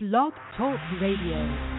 Blog Talk Radio.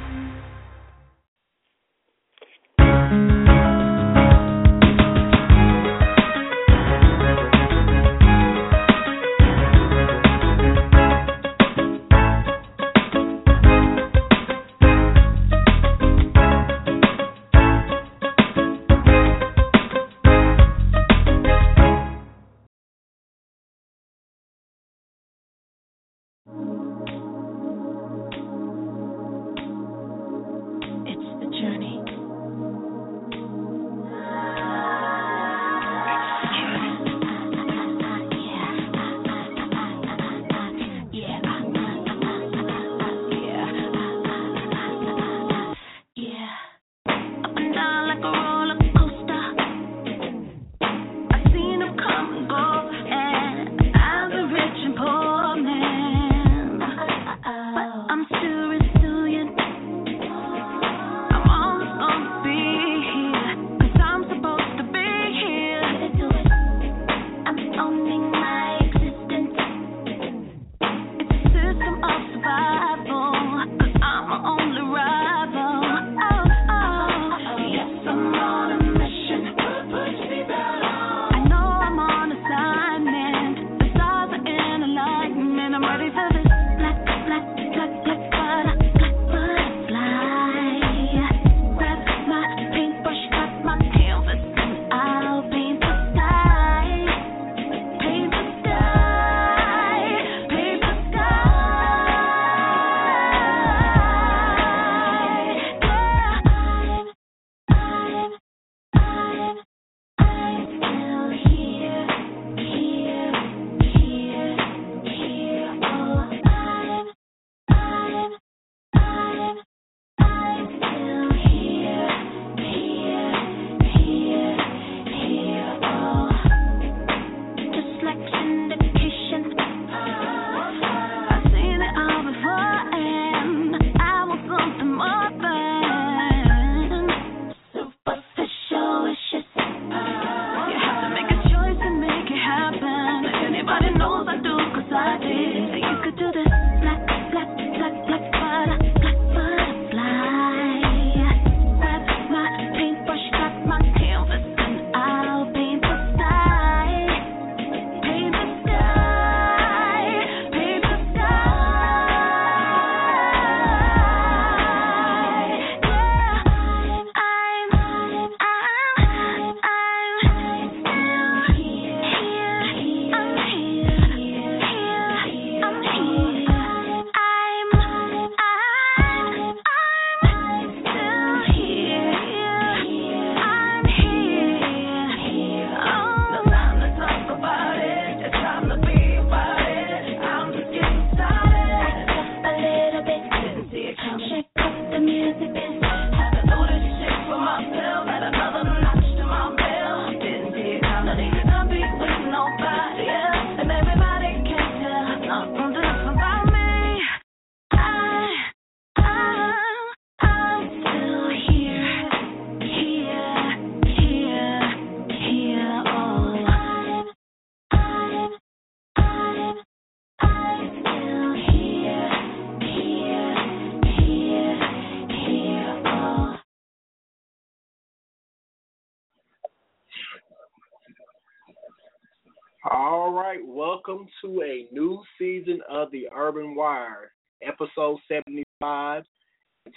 Welcome to a new season of the Urban Wire, episode 75.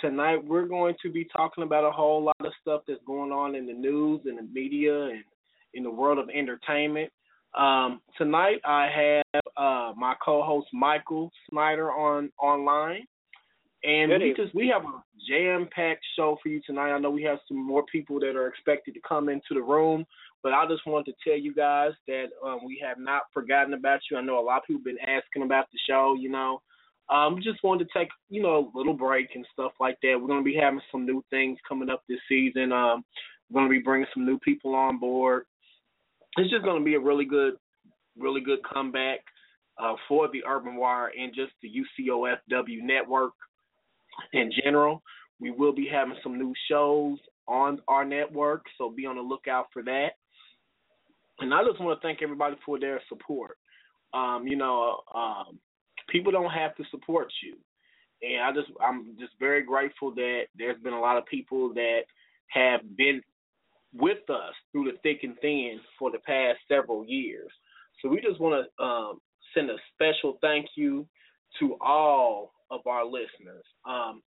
Tonight we're going to be talking about a whole lot of stuff that's going on in the news and the media and in the world of entertainment. Um, tonight I have uh, my co-host Michael Snyder on online, and Good we just we have a jam-packed show for you tonight. I know we have some more people that are expected to come into the room, but I just wanted to tell you guys that um, we have not forgotten about you. I know a lot of people have been asking about the show. You know, um, just wanted to take you know a little break and stuff like that. We're going to be having some new things coming up this season. Um, we're going to be bringing some new people on board. It's just going to be a really good, really good comeback uh, for the Urban Wire and just the UCOFW network in general. We will be having some new shows on our network, so be on the lookout for that. And I just want to thank everybody for their support. Um, you know, um, people don't have to support you. and I just I'm just very grateful that there's been a lot of people that have been with us through the thick and thin for the past several years. So we just want to um, send a special thank you to all of our listeners. Um,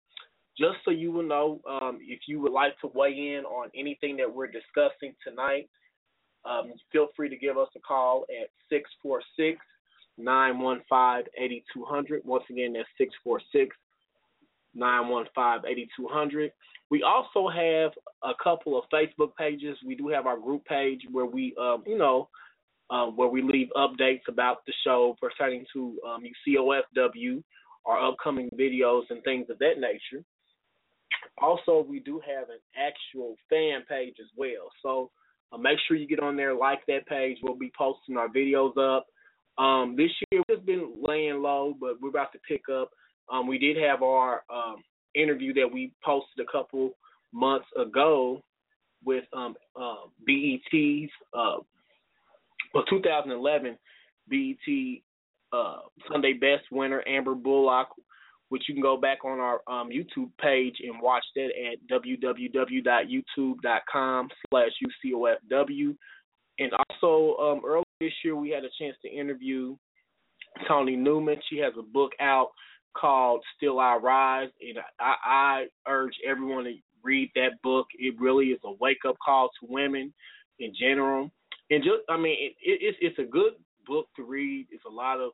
just so you will know, um, if you would like to weigh in on anything that we're discussing tonight, um, feel free to give us a call at 646 915 8200. Once again, that's 646 915 8200. We also have a couple of Facebook pages. We do have our group page where we, um, you know, um, where we leave updates about the show pertaining to um, UCOFW, our upcoming videos, and things of that nature. Also, we do have an actual fan page as well. So uh, make sure you get on there, like that page. We'll be posting our videos up. Um, this year we've been laying low, but we're about to pick up. Um, we did have our um, interview that we posted a couple months ago with um, uh, BET's uh, well 2011 BET uh, Sunday Best winner Amber Bullock, which you can go back on our um, YouTube page and watch that at www.youtube.com slash UCOFW. And also um, earlier this year we had a chance to interview Toni Newman. She has a book out called Still I Rise, and I, I urge everyone to read that book. It really is a wake up call to women in general, and just I mean it, it, it's it's a good book to read. It's a lot of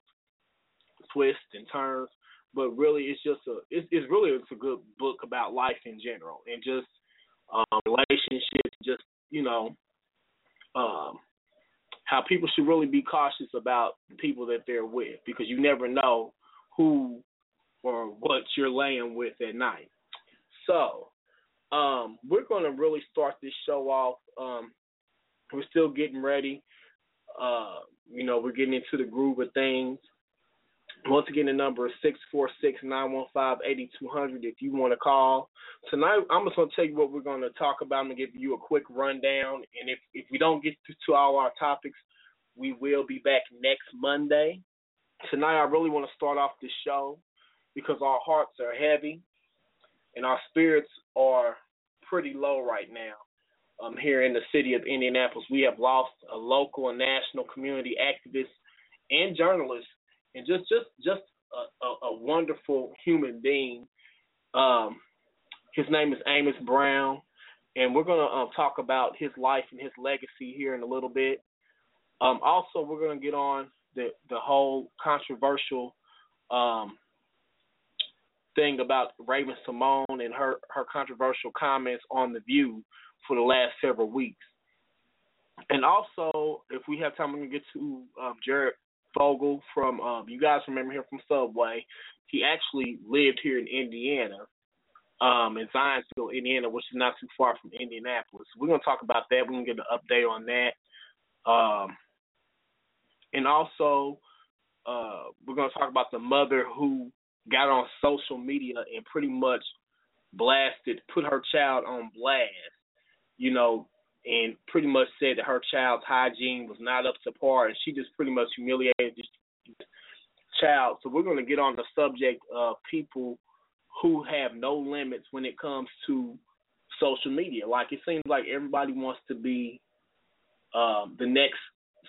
twists and turns, but really it's just a it's, it's really it's a good book about life in general and just um, relationships, just you know. Um, how people should really be cautious about the people that they're with because you never know who or what you're laying with at night. So, um, we're going to really start this show off. Um, we're still getting ready. Uh, you know, we're getting into the groove of things. Once again, the number is six four six nine one five eighty two hundred. If you want to call tonight, I'm just going to tell you what we're going to talk about. I'm going to give you a quick rundown, and if if we don't get to, to all our topics, we will be back next Monday. Tonight, I really want to start off the show because our hearts are heavy and our spirits are pretty low right now. Um, here in the city of Indianapolis, we have lost a local and national community activist and journalist, and just just just a, a, a wonderful human being. Um, his name is Amos Brown, and we're to um, talk about his life and his legacy here in a little bit. Um, also, we're to get on the the whole controversial um, thing about Raven-Symoné and her her controversial comments on the View for the last several weeks. And also, if we have time, we're gonna get to um, Jared Fogle from um, you guys remember him from Subway. He actually lived here in Indiana, um, in Zionsville, Indiana, which is not too far from Indianapolis. We're gonna talk about that. We're gonna get an update on that. Um, and also, uh, we're gonna talk about the mother who got on social media and pretty much blasted, put her child on blast, you know, and pretty much said that her child's hygiene was not up to par, and she just pretty much humiliated this child. So we're going to get on the subject of people who have no limits when it comes to social media. Like it seems like everybody wants to be um, the next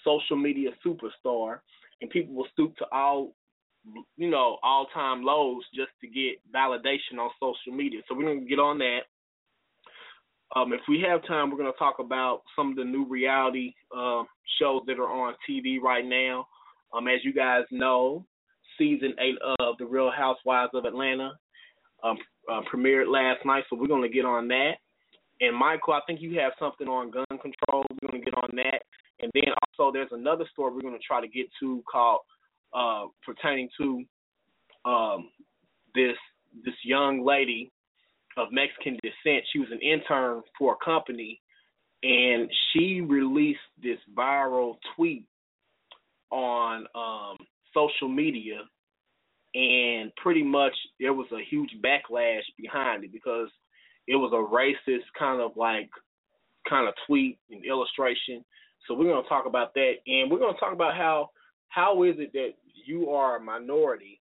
social media superstar, and people will stoop to all you know, all time lows just to get validation on social media. So we're gonna get on that. Um, if we have time, we're gonna talk about some of the new reality uh, shows that are on TV right now. Um, as you guys know, season eight of The Real Housewives of Atlanta um, uh, premiered last night, so we're gonna get on that. And Michael, I think you have something on gun control. We're gonna get on that. And then also, there's another story we're gonna try to get to called uh, pertaining to um, this this young lady of Mexican descent. She was an intern for a company, and she released this viral tweet on um, social media, and pretty much there was a huge backlash behind it because it was a racist kind of like kind of tweet and illustration. So we're going to talk about that, and we're going to talk about how how is it that you are a minority,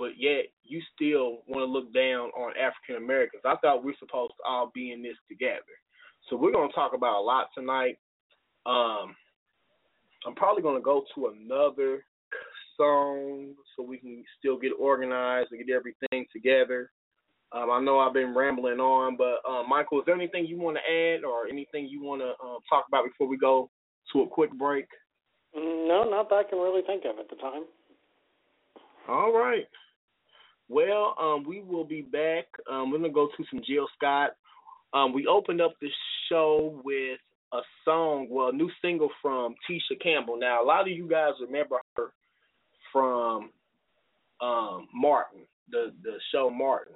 but yet you still want to look down on African Americans. I thought we are supposed to all be in this together. So we're going to talk about a lot tonight. Um, I'm probably going to go to another song so we can still get organized and get everything together. Um, I know I've been rambling on, but uh, Michael, is there anything you want to add or anything you want to uh, talk about before we go to a quick break? Mm, no, not that I can really think of at the time. All right. Well, um, we will be back. Um, we're gonna go to some Jill Scott. Um, we opened up the show with a song, well, a new single from Tisha Campbell. Now, a lot of you guys remember her from um, Martin, the the show Martin,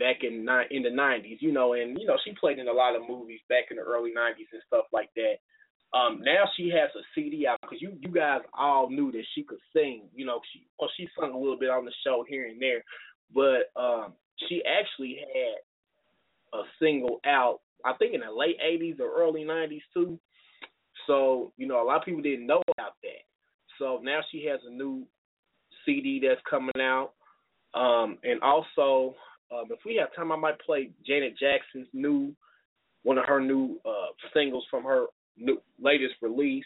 back in in the '90s. You know, and you know she played in a lot of movies back in the early '90s and stuff like that. Um, now she has a CD out because you you guys all knew that she could sing. You know, she well she sung a little bit on the show here and there, but um, she actually had a single out. I think in the late '80s or early '90s too. So you know, a lot of people didn't know about that. So now she has a new CD that's coming out, um, and also um, if we have time, I might play Janet Jackson's new one of her new uh, singles from her new, latest release.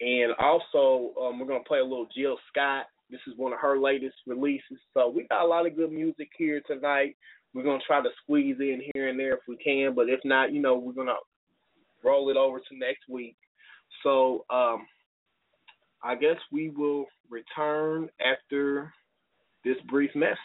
And also, um, we're gonna play a little Jill Scott. This is one of her latest releases. So we got a lot of good music here tonight. We're gonna try to squeeze in here and there if we can, but if not, you know, we're gonna roll it over to next week. So um, I guess we will return after this brief message.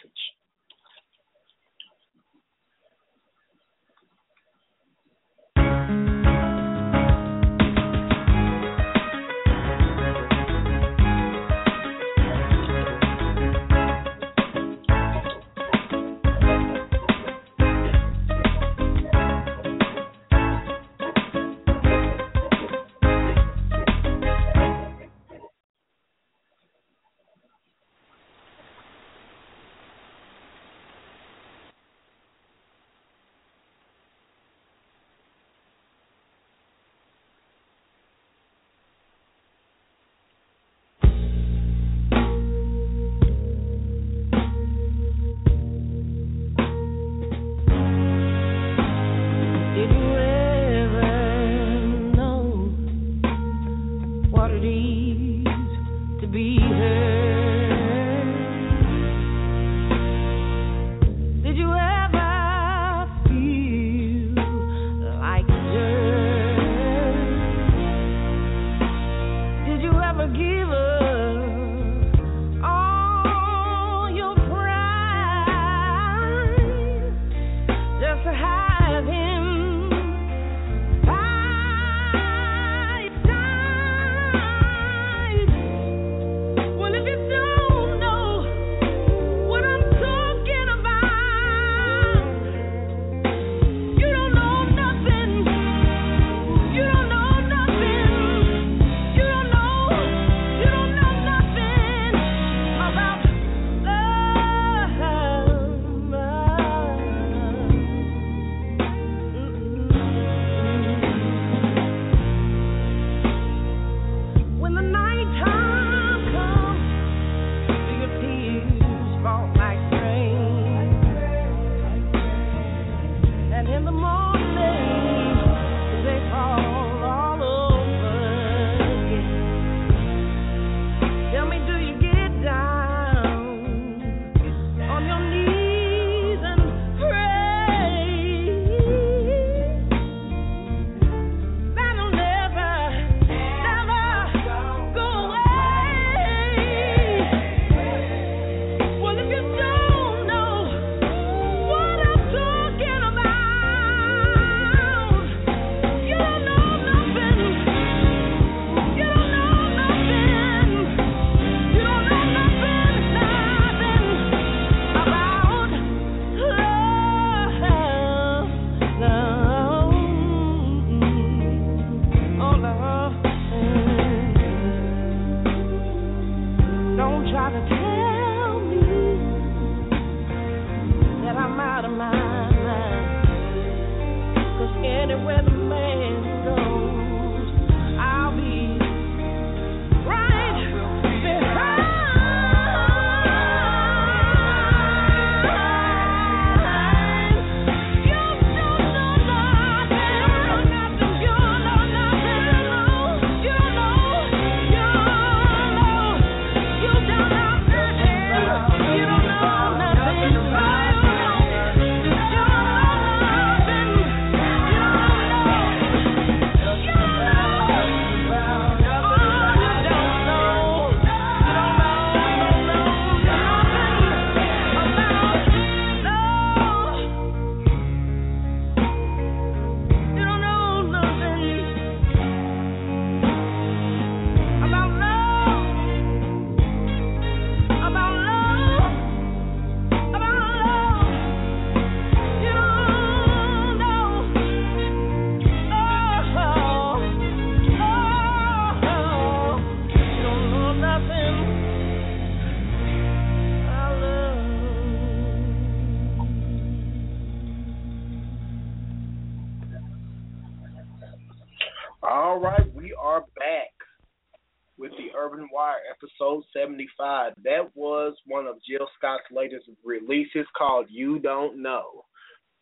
Urban Wire episode 75. That was one of Jill Scott's latest releases called You Don't Know.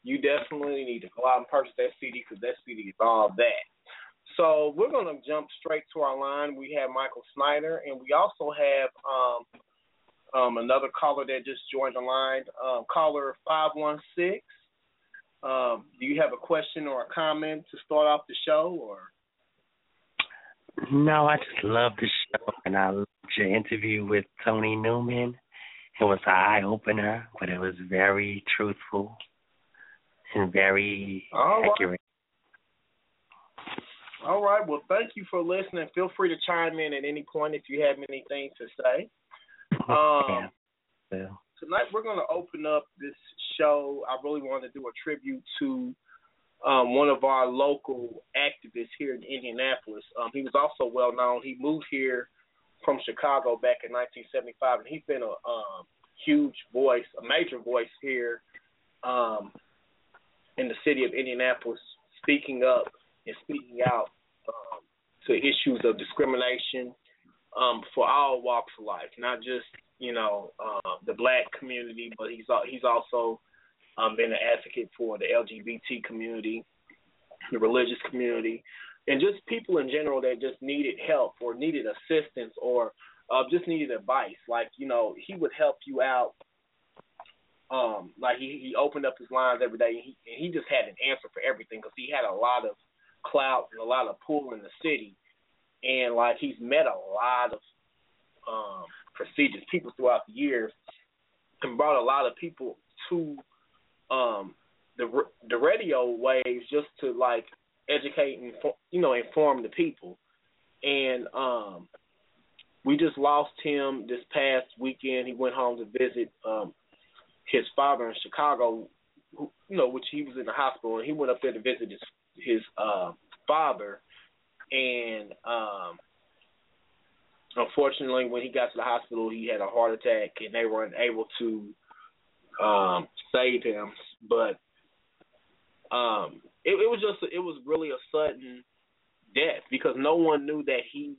You definitely need to go out and purchase that CD because that CD is all that. So we're going to jump straight to our line. We have Michael Snyder, and we also have um, um, another caller that just joined the line, um, caller 516. Um, do you have a question or a comment to start off the show, or? No, I just love the show, and I loved your interview with Toni Newman. It was an eye opener, but it was very truthful and very All right. accurate. All right. Well, thank you for listening. Feel free to chime in at any point if you have anything to say. Um, yeah. Well, tonight we're going to open up this show. I really wanted to do a tribute to um, one of our local activists here in Indianapolis. Um, he was also well known. He moved here from Chicago back in 1975, and he's been a um, huge voice, a major voice here um, in the city of Indianapolis, speaking up and speaking out um, to issues of discrimination um, for all walks of life, not just you know uh, the black community, but he's he's also um, been an advocate for the LGBT community, the religious community, and just people in general that just needed help or needed assistance or uh, just needed advice. Like you know, he would help you out. Um, like he he opened up his lines every day. And he and he just had an answer for everything because he had a lot of clout and a lot of pull in the city, and like he's met a lot of um, prestigious people throughout the years, and brought a lot of people to um, the the radio waves just to like educate and you know inform the people, and um, we just lost him this past weekend. He went home to visit um, his father in Chicago, who, you know, which he was in the hospital, and he went up there to visit his his uh, father, and um, unfortunately, when he got to the hospital, he had a heart attack, and they weren't able to um, save him. But um, it, it was just it was really a sudden death because no one knew that he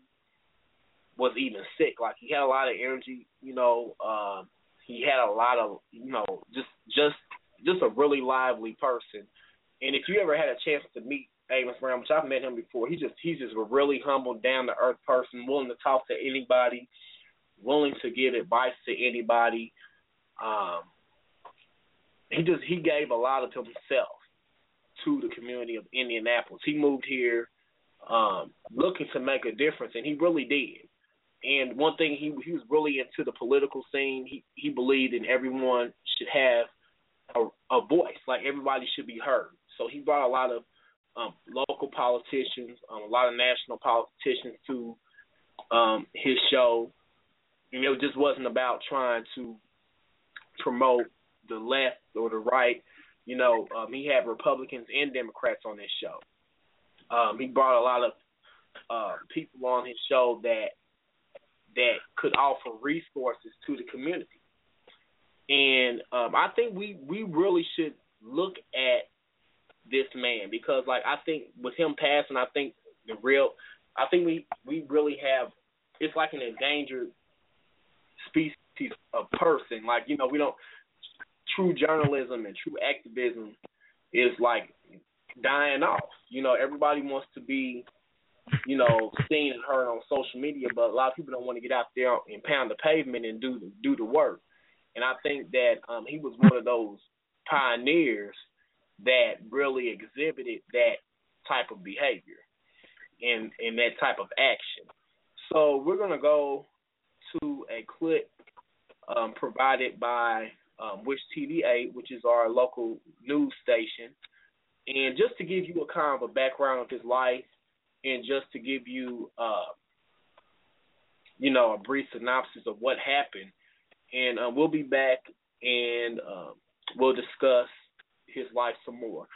was even sick. Like he had a lot of energy, you know. Um, he had a lot of, you know, just just just a really lively person. And if you ever had a chance to meet Amos Brown, which I've met him before, he just he's just a really humble, down to earth person, willing to talk to anybody, willing to give advice to anybody. Um, he just he gave a lot of himself to the community of Indianapolis. He moved here um, looking to make a difference, and he really did. And one thing he he was really into the political scene. He he believed in everyone should have a, a voice, like everybody should be heard. So he brought a lot of um, local politicians, um, a lot of national politicians to um, his show. And it just wasn't about trying to promote the left or the right. You know, um, he had Republicans and Democrats on his show. Um, he brought a lot of uh, people on his show that that could offer resources to the community. And um, I think we we really should look at this man because, like, I think with him passing, I think the real, I think we we really have. It's like an endangered species of person. Like, you know, we don't. True journalism and true activism is like dying off. You know, everybody wants to be you know, seen and heard on social media, but a lot of people don't want to get out there and pound the pavement and do the, do the work. And I think that um, he was one of those pioneers that really exhibited that type of behavior and and that type of action. So we're gonna go to a clip um, provided by um, Wish TV 8, which is our local news station. And just to give you a kind of a background of his life and just to give you, uh, you know, a brief synopsis of what happened. And uh, we'll be back and uh, we'll discuss his life some more.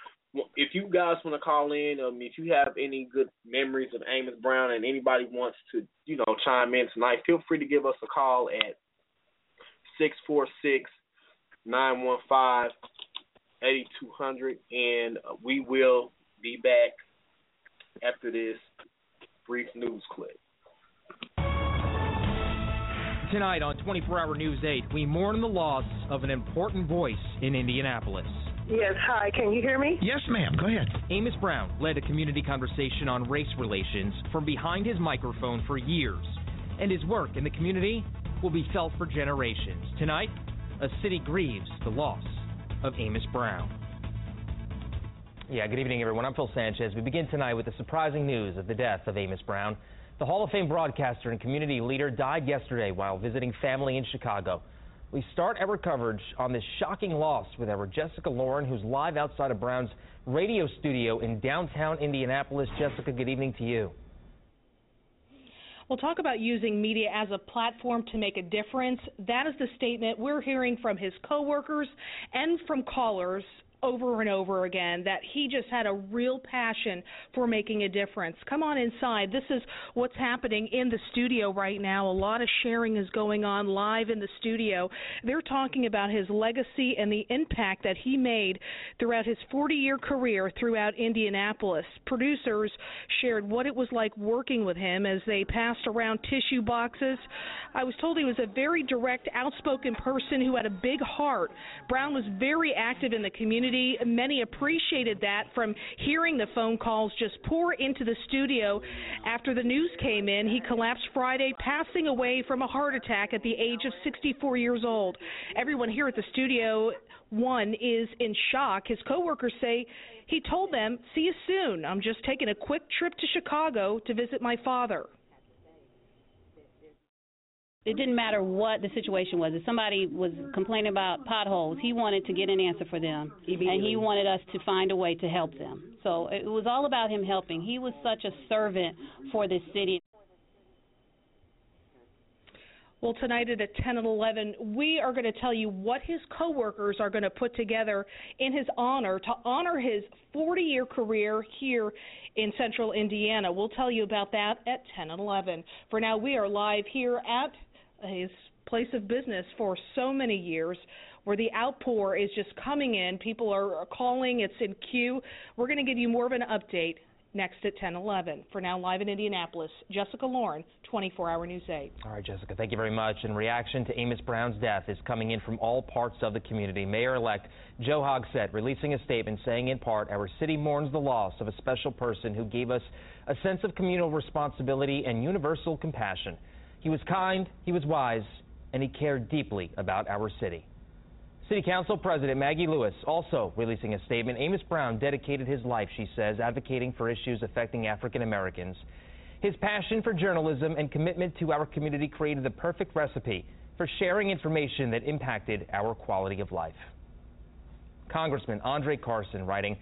If you guys want to call in, um, if you have any good memories of Amos Brown and anybody wants to, you know, chime in tonight, feel free to give us a call at six four six nine one five eighty two hundred, and uh, we will be back after this brief news clip. Tonight on 24 Hour News 8, we mourn the loss of an important voice in Indianapolis. Yes, hi, can you hear me? Yes, ma'am. Go ahead. Amos Brown led a community conversation on race relations from behind his microphone for years, and his work in the community will be felt for generations. Tonight, a city grieves the loss of Amos Brown. Yeah, good evening, everyone. I'm Phil Sanchez. We begin tonight with the surprising news of the death of Amos Brown. The Hall of Fame broadcaster and community leader died yesterday while visiting family in Chicago. We start our coverage on this shocking loss with our Jessica Lauren, who's live outside of Brown's radio studio in downtown Indianapolis. Jessica, good evening to you. We'll talk about using media as a platform to make a difference. That is the statement we're hearing from his coworkers and from callers over and over again that he just had a real passion for making a difference. Come on inside. This is what's happening in the studio right now. A lot of sharing is going on live in the studio. They're talking about his legacy and the impact that he made throughout his 40 year career throughout Indianapolis. Producers shared what it was like working with him as they passed around tissue boxes. I was told he was a very direct, outspoken person who had a big heart. Brown was very active in the community community. Many appreciated that from hearing the phone calls just pour into the studio after the news came in. He collapsed Friday, passing away from a heart attack at the age of 64 years old. Everyone here at the studio one is in shock. His coworkers say he told them, "See you soon. I'm just taking a quick trip to Chicago to visit my father." It didn't matter what the situation was. If somebody was complaining about potholes, he wanted to get an answer for them, and he wanted us to find a way to help them. So it was all about him helping. He was such a servant for this city. Well, tonight at 10 and 11, we are going to tell you what his coworkers are going to put together in his honor to honor his 40 year career here in central Indiana. We'll tell you about that at 10 and 11. For now, we are live here at his place of business for so many years where the outpour is just coming in. People are calling, it's in queue. We're going to give you more of an update next at 10:11. For now, live in Indianapolis, Jessica Lauren, 24-hour News 8. All right, Jessica, thank you very much. And reaction to Amos Brown's death is coming in from all parts of the community. Mayor-elect Joe Hogsett releasing a statement saying, in part, our city mourns the loss of a special person who gave us a sense of communal responsibility and universal compassion. He was kind, he was wise, and he cared deeply about our city. City Council President Maggie Lewis also releasing a statement. Amos Brown dedicated his life, she says, advocating for issues affecting African Americans. His passion for journalism and commitment to our community created the perfect recipe for sharing information that impacted our quality of life. Congressman Andre Carson writing,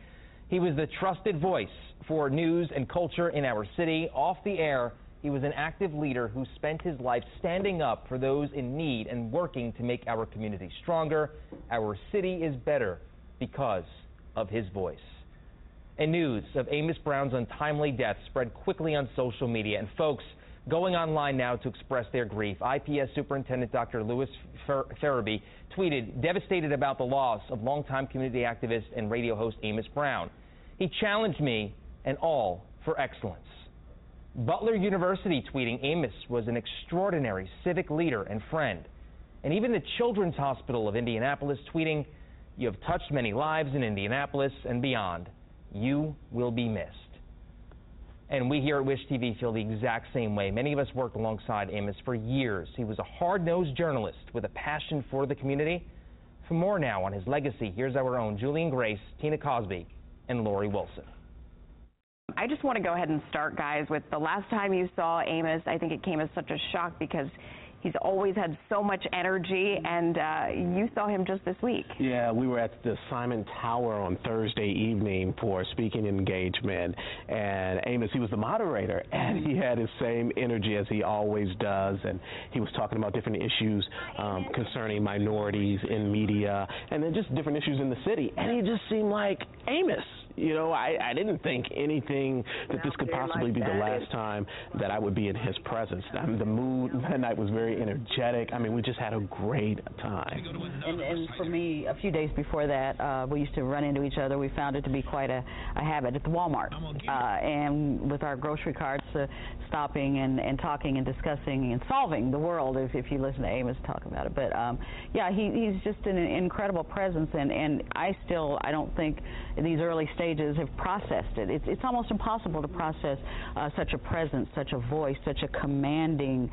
he was the trusted voice for news and culture in our city, off the air he was an active leader who spent his life standing up for those in need and working to make our community stronger. Our city is better because of his voice. And news of Amos Brown's untimely death spread quickly on social media, and folks going online now to express their grief. IPS Superintendent Dr. Lewis Ferebee tweeted, devastated about the loss of longtime community activist and radio host Amos Brown. He challenged me and all for excellence. Butler University tweeting Amos was an extraordinary civic leader and friend. And even the Children's Hospital of Indianapolis tweeting, You have touched many lives in Indianapolis and beyond. You will be missed. And we here at Wish TV feel the exact same way. Many of us worked alongside Amos for years. He was a hard nosed journalist with a passion for the community. For more now on his legacy, here's our own Julian Grace, Tina Cosby, and Lori Wilson. I just want to go ahead and start, guys, with the last time you saw Amos. I think it came as such a shock because he's always had so much energy, and uh, you saw him just this week. Yeah, we were at the Simon Tower on Thursday evening for a speaking engagement, and Amos, he was the moderator, and he had his same energy as he always does, and he was talking about different issues um, concerning minorities in media, and then just different issues in the city, and he just seemed like Amos You know, I, I didn't think anything that this could possibly be the last time that I would be in his presence. I mean, the mood that night was very energetic. I mean, we just had a great time. And, and for me, a few days before that, uh, we used to run into each other. We found it to be quite a, a habit at the Walmart, uh, and with our grocery carts, uh, stopping and, and talking and discussing and solving the world. If, if you listen to Amos talk about it, but um, yeah, he, he's just an incredible presence, and and I still I don't think in these early stages have processed it. It's it's almost impossible to process uh, such a presence, such a voice, such a commanding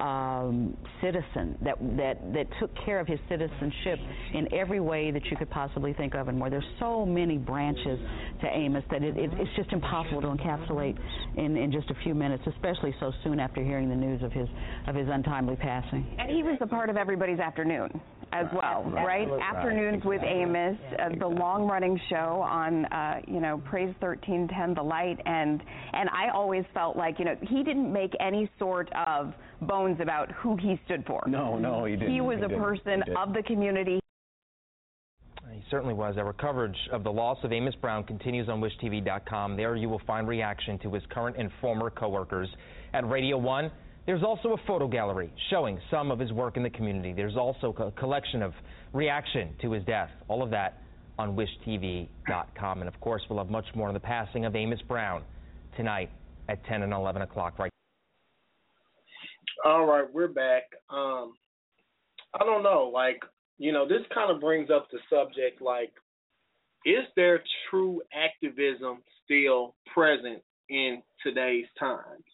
um, citizen that that that took care of his citizenship in every way that you could possibly think of and more. There's so many branches to Amos that it, it, it's just impossible to encapsulate in, in just a few minutes, especially so soon after hearing the news of his of his untimely passing. And he was a part of everybody's afternoon as well, right? Absolutely. Afternoons with Amos, uh, the long-running show on, uh, you know, Praise 1310, The Light, and and I always felt like, you know, he didn't make any sort of bones about who he stood for. No, no, he didn't. He was He a didn't. person of the community. He certainly was. Our coverage of the loss of Amos Brown continues on WishTV.com. There you will find reaction to his current and former coworkers. At Radio 1, there's also a photo gallery showing some of his work in the community. There's also a collection of reaction to his death. All of that on WishTV.com. And of course, we'll have much more on the passing of Amos Brown tonight at 10 and 11 o'clock. Right. All right, we're back. Um, I don't know, like you know, this kind of brings up the subject, like, is there true activism still present in today's times?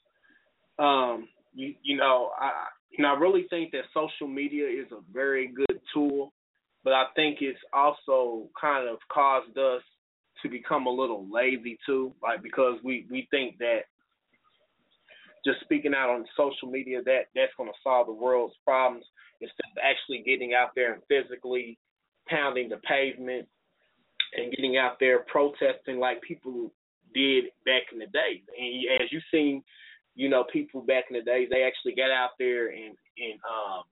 Um, you you know, I you know, I really think that social media is a very good tool, but I think it's also kind of caused us to become a little lazy too, like because we we think that just speaking out on social media that that's going to solve the world's problems instead of actually getting out there and physically pounding the pavement and getting out there protesting like people did back in the day. And as you've seen, you know, people back in the days, they actually got out there and and um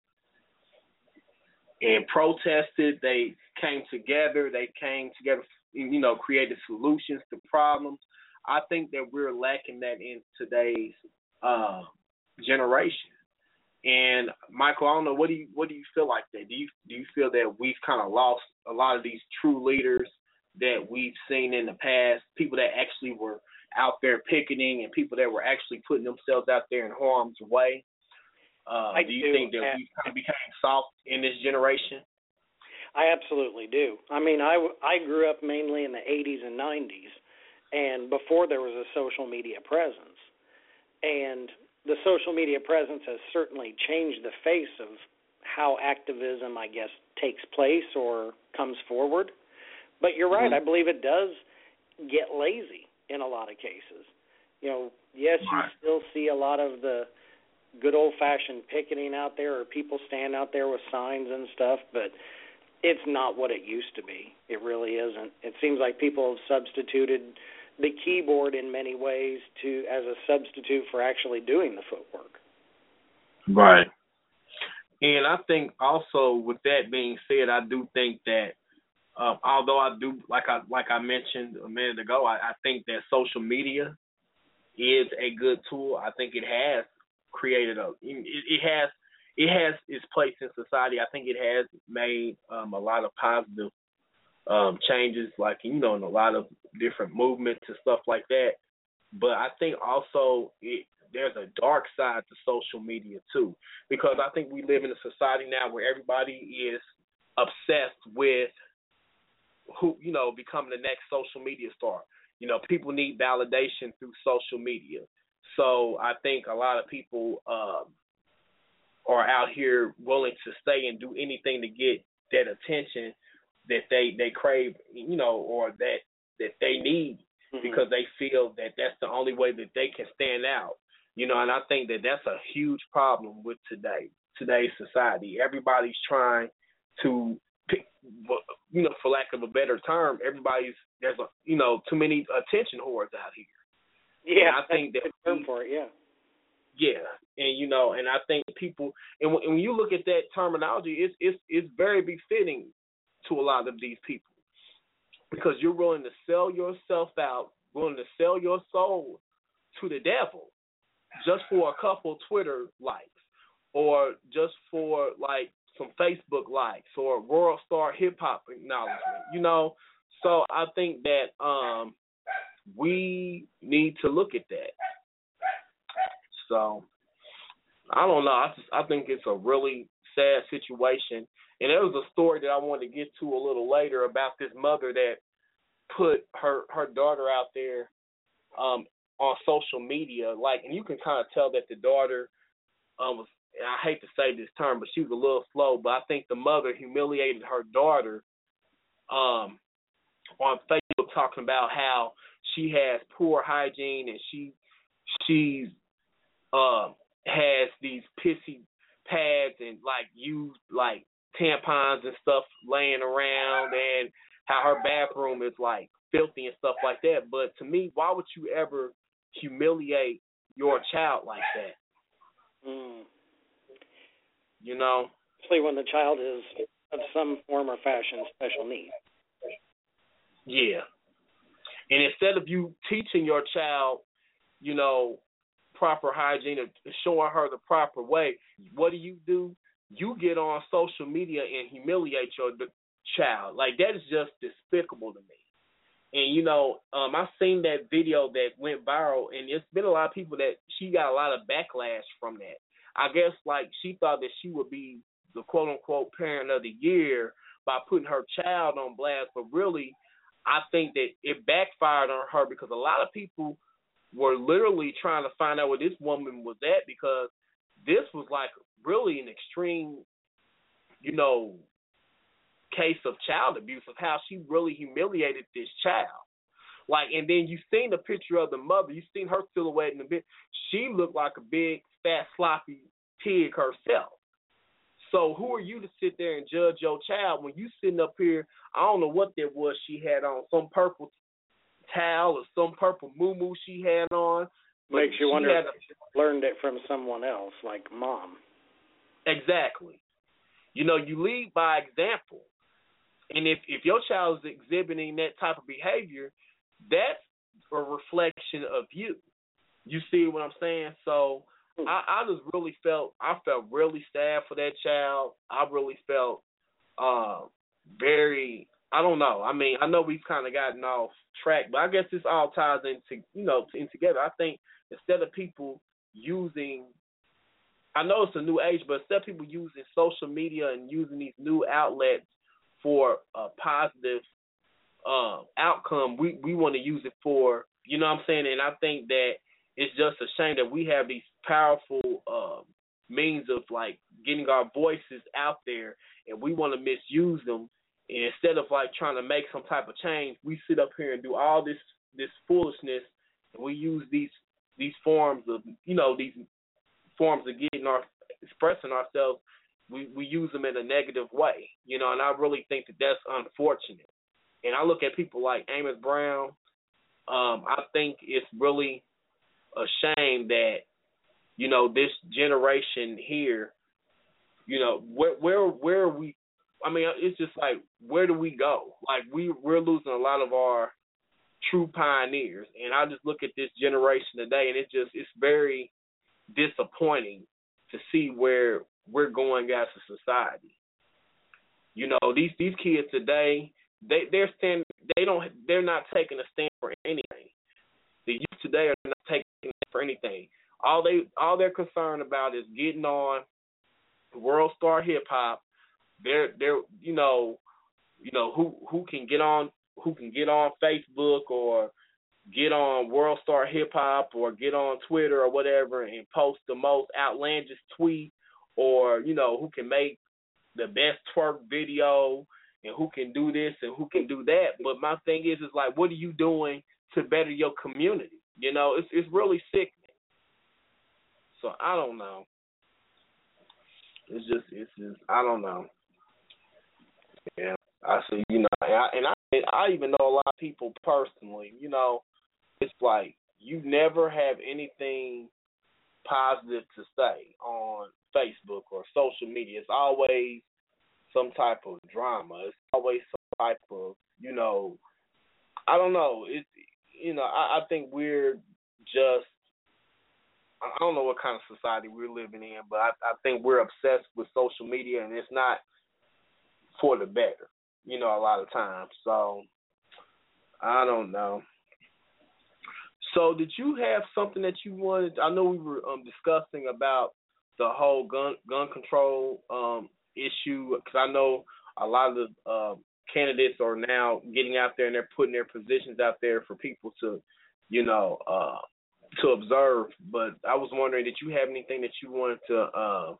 and protested. They came together. They came together, you know, created solutions to problems. I think that we're lacking that in today's uh, generation. And Michael, I don't know what do you what do you feel like that? Do you do you feel that we've kind of lost a lot of these true leaders that we've seen in the past, people that actually were out there picketing and people that were actually putting themselves out there in harm's way? Uh, do you do, think that we kind of became soft in this generation? I absolutely do. I mean, I I grew up mainly in the 80s and 90s, and before there was a social media presence, and the social media presence has certainly changed the face of how activism, I guess, takes place or comes forward. But you're right. Mhm. I believe it does get lazy in a lot of cases. You know, yes, you still see a lot of the good old fashioned picketing out there or people stand out there with signs and stuff, but it's not what it used to be. It really isn't. It seems like people have substituted the keyboard in many ways to as a substitute for actually doing the footwork. Right. And I think also with that being said, I do think that um, although I do like I like I mentioned a minute ago, I, I think that social media is a good tool. I think it has created a it, it has it has its place in society. I think it has made um, a lot of positive um, changes, like you know, in a lot of different movements and stuff like that. But I think also it, there's a dark side to social media too, because I think we live in a society now where everybody is obsessed with who you know becoming the next social media star. You know, people need validation through social media. So I think a lot of people um, are out here willing to stay and do anything to get that attention that they they crave, you know, or that that they need because they feel that that's the only way that they can stand out. You know, and I think that that's a huge problem with today today's society. Everybody's trying to pick, you know, for lack of a better term, everybody's there's a you know too many attention whores out here. Yeah, And I think that that's good term for it. Yeah. yeah, and you know, and I think people, and when, when you look at that terminology, it's it's it's very befitting to a lot of these people. because you're willing to sell yourself out, willing to sell your soul to the devil just for a couple Twitter likes or just for like some Facebook likes or World Star Hip Hop acknowledgement. You know, so I think that um we need to look at that. So I don't know. I just I think it's a really sad situation. And there was a story that I wanted to get to a little later about this mother that put her her daughter out there um on social media like and you can kind of tell that the daughter um was I hate to say this term but she was a little slow but I think the mother humiliated her daughter um on Facebook talking about how she has poor hygiene and she she's um has these pissy pads and like used like tampons and stuff laying around and how her bathroom is like filthy and stuff like that. But to me, why would you ever humiliate your child like that? Mm. You know? Especially when the child is of some form or fashion special needs. Yeah. And instead of you teaching your child, you know, proper hygiene and showing her the proper way, what do you do? You get on social media and humiliate your child. Like that is just despicable to me. And you know, um, I seen that video that went viral, and it's been a lot of people that she got a lot of backlash from that. I guess like she thought that she would be the quote unquote parent of the year by putting her child on blast, but really, I think that it backfired on her because a lot of people were literally trying to find out where this woman was at because this was like really an extreme, you know, case of child abuse of how she really humiliated this child. Like, and then you seen the picture of the mother. You seen her silhouette in the bit. She looked like a big, fat, sloppy pig herself. So who are you to sit there and judge your child when you sitting up here? I don't know what that was she had on, some purple towel or some purple moo she had on. Makes you wonder if she learned it from someone else, like mom. Exactly. You know, you lead by example. And if if your child is exhibiting that type of behavior, that's a reflection of you. You see what I'm saying? So I, I just really felt I felt really sad for that child. I really felt uh very I don't know. I mean, I know we've kind of gotten off track, but I guess this all ties into you know in together. I think instead of people using I know it's a new age, but instead of people using social media and using these new outlets for a positive uh, outcome, we we want to use it for you know what I'm saying. And I think that it's just a shame that we have these powerful uh, means of like getting our voices out there, and we want to misuse them. And instead of like trying to make some type of change, we sit up here and do all this this foolishness, and we use these these forms of you know these forms of getting our expressing ourselves we we use them in a negative way, you know, and I really think that that's unfortunate. And I look at people like Amos Brown. Um, I think it's really a shame that you know this generation here, you know, where where where are we? I mean, it's just like where do we go? Like we we're losing a lot of our true pioneers, and I just look at this generation today, and it just it's very disappointing to see where we're going as a society. You know, these these kids today, they they're stand they don't they're not taking a stand for anything. The youth today are not taking for anything. All they all they're concerned about is getting on World Star Hip Hop. They're they're you know you know who who can get on who can get on Facebook or get on World Star Hip Hop or get on Twitter or whatever and post the most outlandish tweet or you know who can make the best twerk video and who can do this and who can do that. But my thing is, is like, what are you doing to better your community? You know, it's it's really sickening. So I don't know. It's just it's just I don't know. Yeah, I see. You know, and I, and I I even know a lot of people personally. You know, it's like you never have anything positive to say on Facebook or social media. It's always some type of drama. It's always some type of, you know, I don't know. It you know I, I think we're just I don't know what kind of society we're living in, but I, I think we're obsessed with social media, and it's not for the better. You know, a lot of times. So I don't know. So, did you have something that you wanted? I know we were um, discussing about the whole gun gun control um, issue because I know a lot of the uh, candidates are now getting out there and they're putting their positions out there for people to, you know, uh, to observe. But I was wondering, did you have anything that you wanted to uh,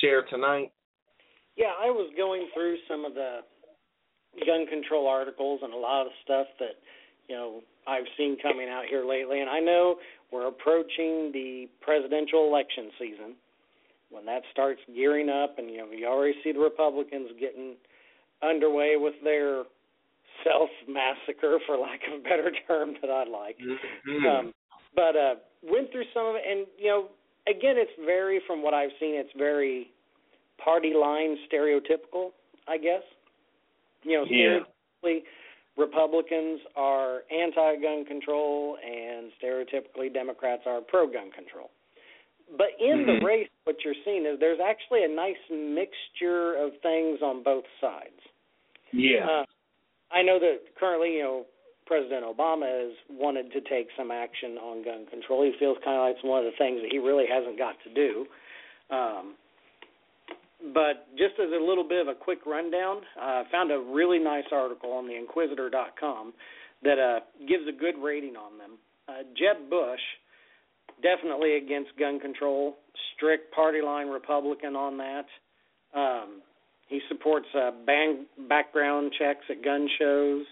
share tonight? Yeah, I was going through some of the gun control articles and a lot of stuff that you know I've seen coming out here lately, and I know we're approaching the presidential election season when that starts gearing up, and you know you already see the Republicans getting underway with their self massacre, for lack of a better term that I like. Mm-hmm. Um, but uh, went through some of it, and you know, again, it's very from what I've seen, it's very party line stereotypical, I guess. You know, Yeah. stereotypically, Republicans are anti-gun control, and stereotypically, Democrats are pro-gun control. But in Mhm. the race, what you're seeing is there's actually a nice mixture of things on both sides. Yeah. Uh, I know that currently, you know, President Obama has wanted to take some action on gun control. He feels kind of like it's one of the things that he really hasn't got to do. Um, but just as a little bit of a quick rundown, uh, I found a really nice article on the Inquisitr.com that uh, gives a good rating on them. Uh, Jeb Bush, definitely against gun control, strict party line Republican on that. Um, he supports uh, ban- background checks at gun shows,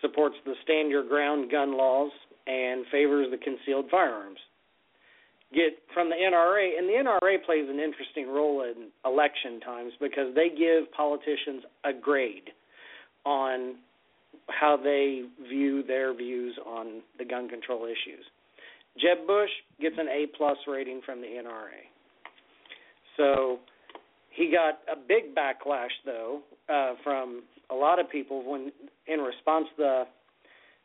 supports the stand your ground gun laws, and favors the concealed firearms. Get from the NRA, and the NRA plays an interesting role in election times because they give politicians a grade on how they view their views on the gun control issues. Jeb Bush gets an A plus rating from the NRA. So he got a big backlash though uh, from a lot of people when in response to the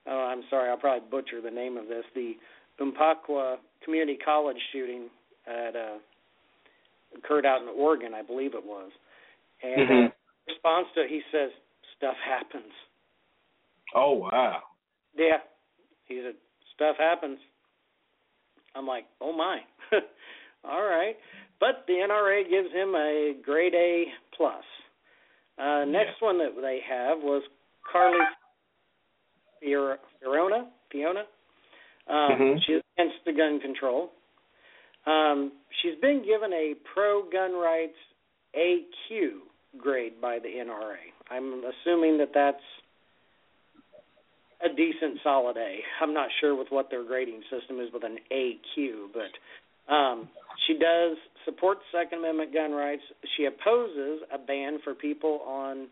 oh I'm sorry I'll probably butcher the name of this the Umpqua Community College shooting at uh, occurred out in Oregon I believe it was and Mhm. uh, in response to it he says stuff happens Oh wow. yeah he said stuff happens I'm like oh my all right but the NRA gives him a grade A plus. Uh, next one that they have was Carly Fior- Fiona. Fiona. Um, Mhm. She's against the gun control. Um, she's been given a pro gun rights AQ grade by the NRA. I'm assuming that that's a decent solid A. I'm not sure with what their grading system is with an AQ, but um, she does support Second Amendment gun rights. She opposes a ban for people on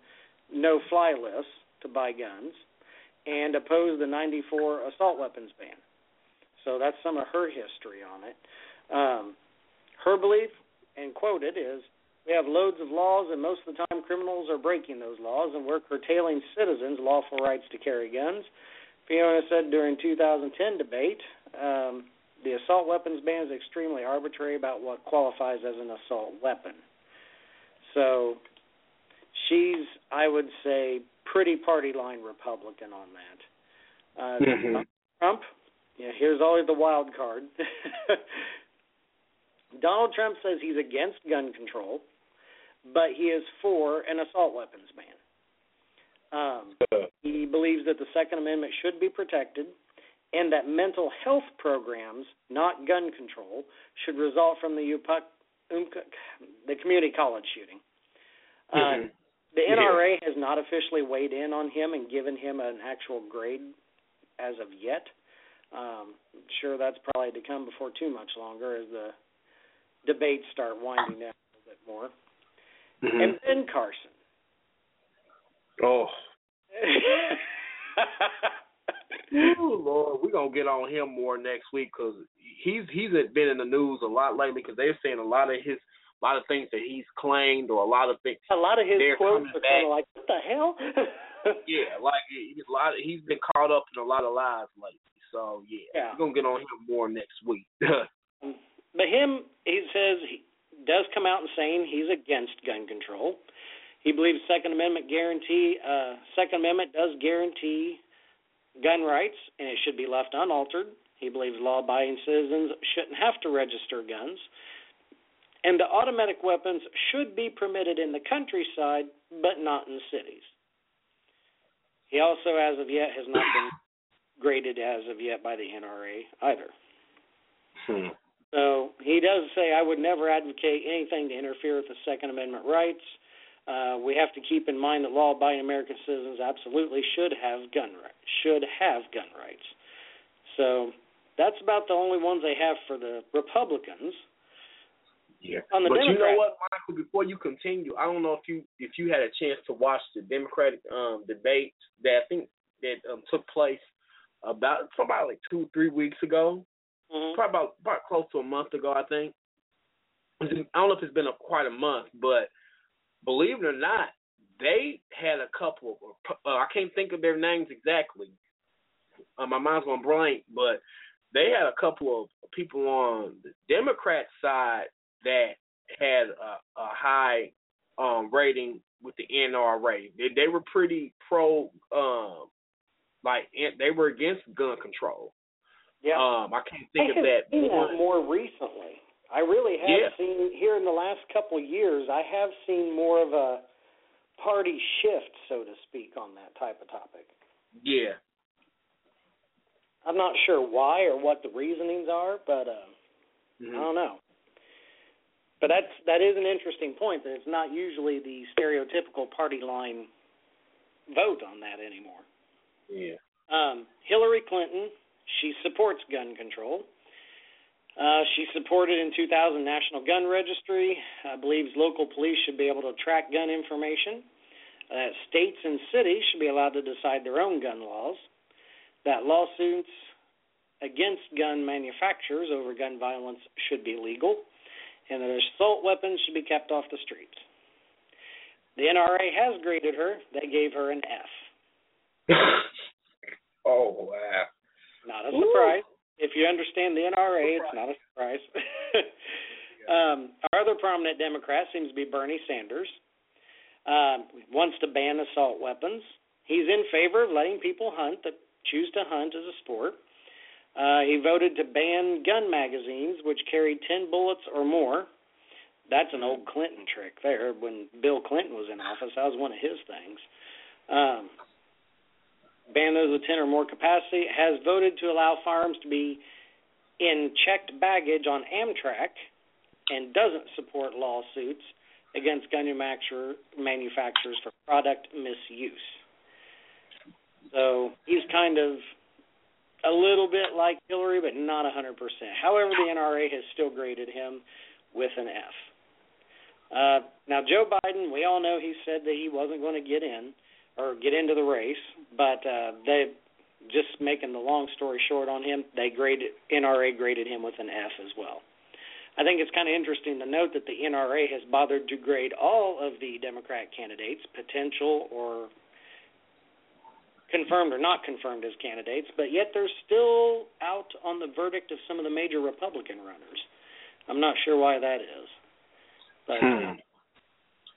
no-fly lists to buy guns, and opposed the '94 assault weapons ban. So that's some of her history on it. Um, her belief, and quoted, is we have loads of laws, and most of the time criminals are breaking those laws, and we're curtailing citizens' lawful rights to carry guns. Fiona said during 2010 debate, um, the assault weapons ban is extremely arbitrary about what qualifies as an assault weapon. So she's, I would say, pretty party line Republican on that. Uh, Mhm. Trump, yeah, here's always the wild card. Donald Trump says he's against gun control, but he is for an assault weapons ban. Um, he believes that the Second Amendment should be protected and that mental health programs, not gun control, should result from the UPUC, the community college shooting. Uh, Mhm. the Yeah. NRA has not officially weighed in on him and given him an actual grade as of yet. Um, I'm sure that's probably to come before too much longer as the debates start winding down a little bit more. Mhm. And Ben Carson. Oh. Ooh, Lord, we're gonna get on him more next week because he's he's been in the news a lot lately because they're saying a lot of his a lot of things that he's claimed or a lot of things. A lot of his quotes are kind of like, "What the hell?" yeah, like a lot. Of, he's been caught up in a lot of lies lately. So yeah, Yeah. we're gonna get on him more next week. But him, he says he does come out and saying he's against gun control. He believes Second Amendment guarantee uh, Second Amendment does guarantee gun rights, and it should be left unaltered. He believes law-abiding citizens shouldn't have to register guns, and the automatic weapons should be permitted in the countryside, but not in cities. He also, as of yet, has not been graded as of yet by the NRA either. Hmm. So he does say, I would never advocate anything to interfere with the Second Amendment rights. Uh, we have to keep in mind that law-abiding American citizens absolutely should have gun rights. Should have gun rights. So that's about the only ones they have for the Republicans. Yeah. On the but you know what, Michael? Before you continue, I don't know if you if you had a chance to watch the Democratic um debate that I think that um took place about probably like two three weeks ago. Mhm. Probably about about close to a month ago, I think. I don't know if it's been a, quite a month, but believe it or not, they had a couple. Of, uh, I can't think of their names exactly. Uh, my mind's going blank, but they had a couple of people on the Democrat side that had a, a high um, rating with the NRA. They, they were pretty pro, um, like they were against gun control. Yeah. Um, I can't think I of have that. seen one. that more recently. I really have Yeah. seen here in the last couple of years. I have seen more of a party shift, so to speak, on that type of topic. Yeah. I'm not sure why or what the reasonings are, but uh, Mhm. I don't know. But that's that is an interesting point that it's not usually the stereotypical party line vote on that anymore. Yeah. Um, Hillary Clinton, she supports gun control. Uh, she supported in 2000 National Gun Registry. Uh, believes local police should be able to track gun information. Uh, states and cities should be allowed to decide their own gun laws. That lawsuits against gun manufacturers over gun violence should be legal, and that assault weapons should be kept off the streets. The NRA has graded her. They gave her an F. oh wow. Not a surprise. If you understand the NRA, it's not a surprise. um, our other prominent Democrat seems to be Bernie Sanders. Um, wants to ban assault weapons. He's in favor of letting people hunt that choose to hunt as a sport. Uh, he voted to ban gun magazines which carried 10 bullets or more. That's an old Clinton trick there. When Bill Clinton was in office, that was one of his things. Um, ban those with 10 or more capacity, has voted to allow firearms to be in checked baggage on Amtrak, and doesn't support lawsuits against gun manufacturer, manufacturers for product misuse. So he's kind of a little bit like Hillary, but not a 100%. However, the NRA has still graded him with an F. Uh, now, Joe Biden, we all know he said that he wasn't going to get in or get into the race, but uh, they just making the long story short on him, they graded NRA graded him with an F as well. I think it's kind of interesting to note that the NRA has bothered to grade all of the Democrat candidates, potential or confirmed or not confirmed as candidates, but yet they're still out on the verdict of some of the major Republican runners. I'm not sure why that is. But Hmm.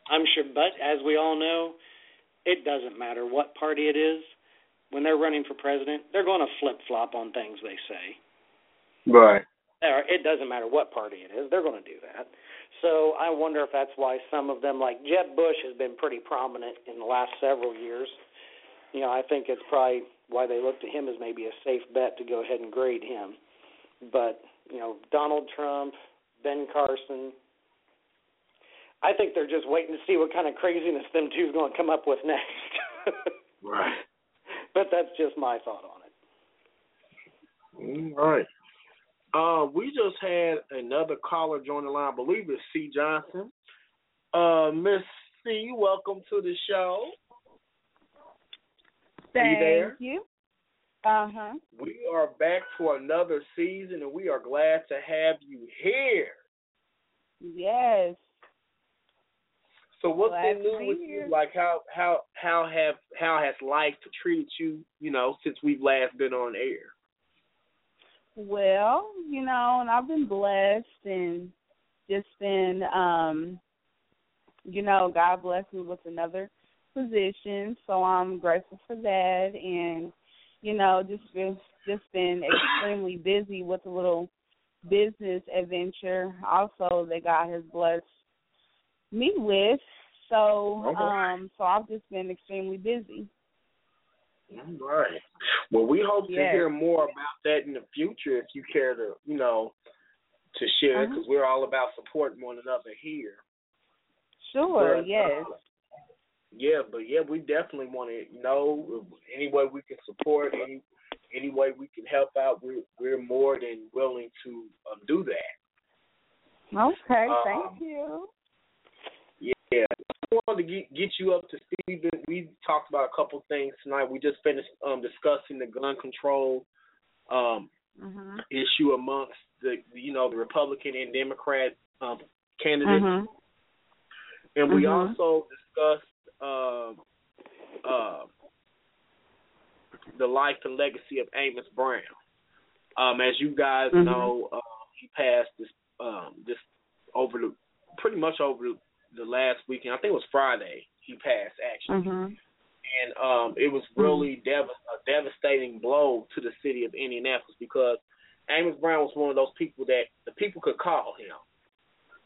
I'm sure but as we all know, it doesn't matter what party it is. When they're running for president, they're going to flip flop on things they say. Right. It doesn't matter what party it is, they're going to do that. So I wonder if that's why some of them, like Jeb Bush, has been pretty prominent in the last several years. You know, I think it's probably why they look to him as maybe a safe bet to go ahead and grade him. But you know, Donald Trump, Ben Carson. I think they're just waiting to see what kind of craziness them two's going to come up with next. Right. but that's just my thought on it. All right. Uh, we just had another caller join the line. I believe it's C. Johnson. Uh, Miss C, welcome to the show. Thank you there? you. Uh huh. We are back for another season, and we are glad to have you here. Yes. So what's Glad been new with you? Like how how how have how has life treated you? You know, since we've last been on air. Well, you know, and I've been blessed and just been um you know, God blessed me with another position, so I'm grateful for that and you know, just been just been extremely busy with a little business adventure also that God has blessed me with. So um so I've just been extremely busy. All right. Well, we hope to hear more about that in the future if you care to, you know, to share Uh-huh. because we're all about supporting one another here. Sure, But, yes. uh, yeah, but yeah, we definitely want to know any way we can support, any any way we can help out. We're we're more than willing to um, do that. Okay, Um, thank you. Yeah, I wanted to get get you up to speed. We talked about a couple things tonight. We just finished um, discussing the gun control um, Mhm. issue amongst the you know the Republican and Democrat um, candidates, Mhm. and we Mhm. also discussed um uh, the life and legacy of Amos Brown. Um, as you guys Mhm. know, uh, he passed this um, this over the pretty much over the, last weekend. I think it was Friday. He passed actually Mhm. and um, it was really dev- a devastating blow to the city of Indianapolis because Amos Brown was one of those people that the people could call him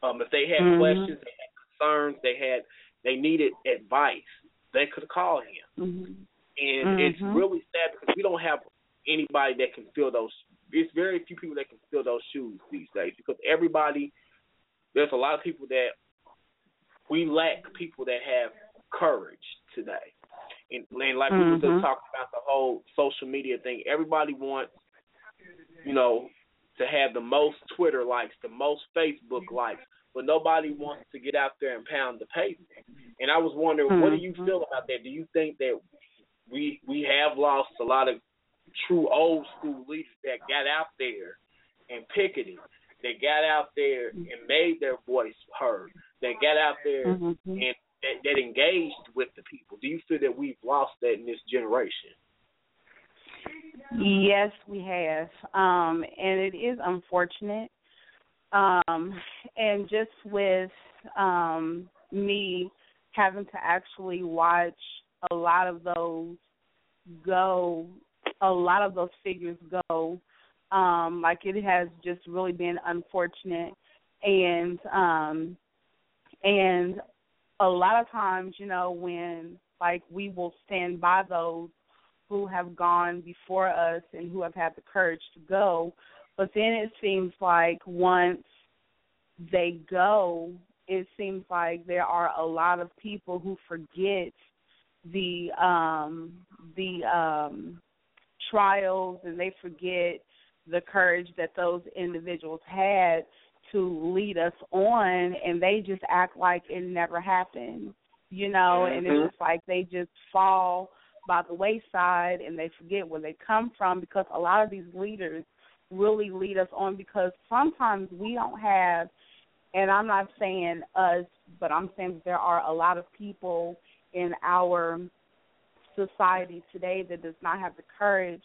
um, if they had Mhm. questions, they had concerns, they had they needed advice, they could call him. Mhm. And it's Mhm. really sad because we don't have anybody that can fill those. It's very few people that can fill those shoes these days because everybody. There's a lot of people that we lack people that have courage today. And, and like we were Mhm. just talking about the whole social media thing, everybody wants, you know, to have the most Twitter likes, the most Facebook likes, but nobody wants to get out there and pound the pavement. And I was wondering, what do you Mhm. feel about that? Do you think that we we have lost a lot of true old school leaders that got out there and picketed, that got out there and made their voice heard, that got out there Mhm. and that, that engaged with the people. Do you feel that we've lost that in this generation? Yes, we have. Um, and it is unfortunate. Um, and just with um, me having to actually watch a lot of those go, a lot of those figures go, um, like it has just really been unfortunate. And um, and a lot of times, you know, when like we will stand by those who have gone before us and who have had the courage to go. But then it seems like once they go, it seems like there are a lot of people who forget the um the um trials and they forget the courage that those individuals had to lead us on and they just act like it never happened you know and Mhm. it's just like they just fall by the wayside and they forget where they come from because a lot of these leaders really lead us on because sometimes we don't have and I'm not saying us but I'm saying that there are a lot of people in our society today that does not have the courage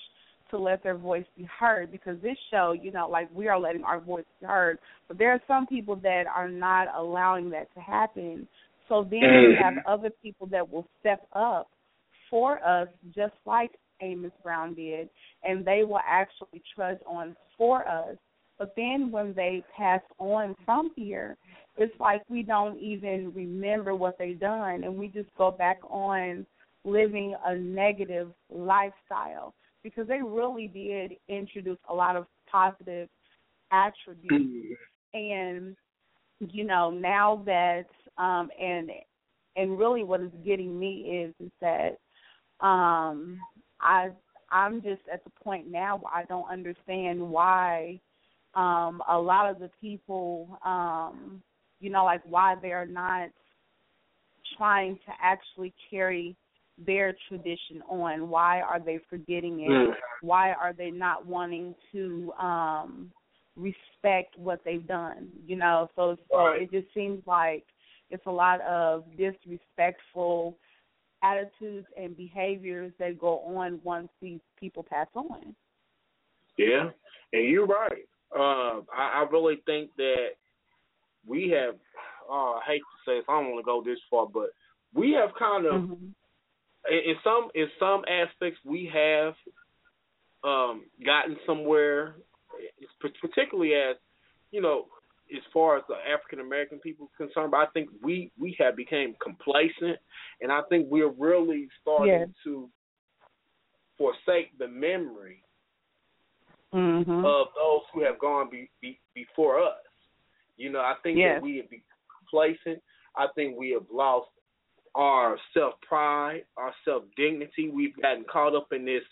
to let their voice be heard because this show, you know, like we are letting our voice be heard, but there are some people that are not allowing that to happen. So then we mm. have other people that will step up for us just like Amos Brown did and they will actually trudge on for us. But then when they pass on from here, it's like we don't even remember what they've done and we just go back on living a negative lifestyle because they really did introduce a lot of positive attributes. And you know now that um and and really what is getting me is is that um i i'm just at the point now where i don't understand why um a lot of the people um you know like why they're not trying to actually carry their tradition on why are they forgetting it Mm. why are they not wanting to um respect what they've done you know so so Right. it just seems like it's a lot of disrespectful attitudes and behaviors that go on once these people pass on. Yeah, and you're right. Uh, I, I really think that we have. Uh, I hate to say this, I don't want to go this far, but we have kind of, Mm-hmm. In, some in some aspects, we have um, gotten somewhere, particularly as you know, as far as the African American people is concerned. But I think we we have become complacent, and I think we're really starting Yes. to forsake the memory Mm-hmm. of those who have gone be, be, before us. You know, I think Yes. that we have become complacent. I think we have lost our self pride, our self dignity. We've gotten caught up in this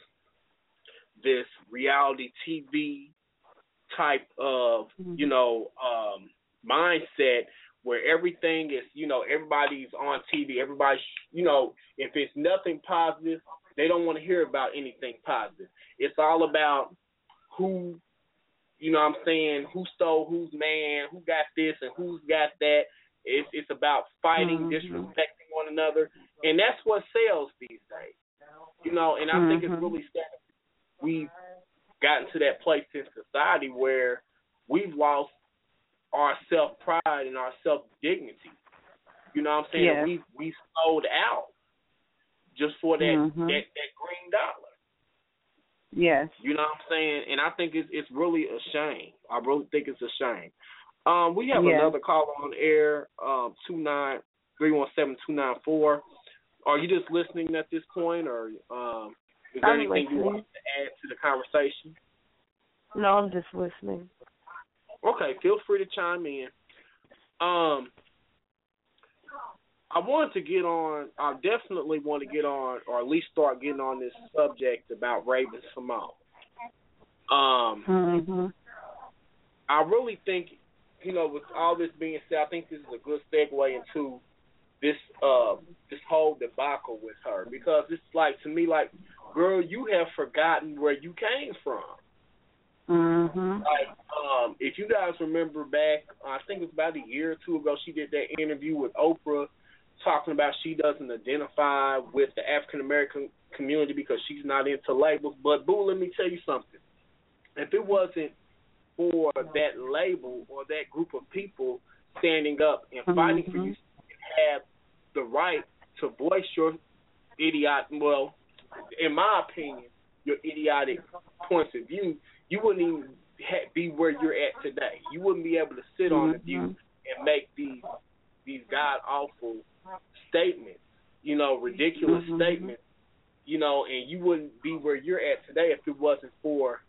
this reality TV type of you know um mindset where everything is you know everybody's on TV. Everybody's you know if it's nothing positive, they don't want to hear about anything positive. It's all about who you know what I'm saying, who stole whose man, who got this and who's got that. It's it's about fighting, Mhm. disrespecting one another. And that's what sells these days. You know, and I think it's Mhm. really sad we've gotten to that place in society where we've lost our self pride and our self dignity. You know what I'm saying? Yes. We we sold out just for that Mhm. that that green dollar. Yes. You know what I'm saying? And I think it's it's really a shame. I really think it's a shame. Um, we have Yeah. another caller on air, um, two nine three one seven two nine four. Are you just listening at this point, or um, is there I'm anything you want to add to the conversation? No, I'm just listening. Okay, feel free to chime in. Um, I wanted to get on. I definitely want to get on, or at least start getting on this subject about Raven Symone. Um, Mm-hmm. I really think, you know, with all this being said, I think this is a good segue into this uh this whole debacle with her because it's like to me like, girl, you have forgotten where you came from. Mhm. Like, um, if you guys remember back, I think it was about a year or two ago, she did that interview with Oprah talking about she doesn't identify with the African American community because she's not into labels. But boo, let me tell you something. If it wasn't for that label or that group of people standing up and fighting for you have the right to voice your idiot well, in my opinion, your idiotic points of view, you wouldn't even ha- be where you're at today. You wouldn't be able to sit on the view and make these these god awful statements, you know, ridiculous Mhm. statements, you know, and you wouldn't be where you're at today if it wasn't for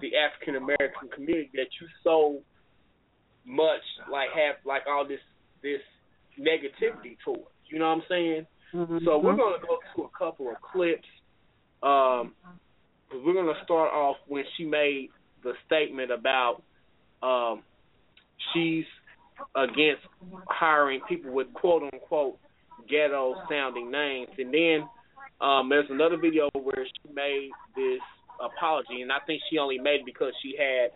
the African American community that you so much like have like all this this negativity towards. You know what I'm saying? So we're gonna go to a couple of clips. Um, we're gonna start off when she made the statement about um, she's against hiring people with quote unquote ghetto sounding names, and then um, there's another video where she made this apology, and I think she only made it because she had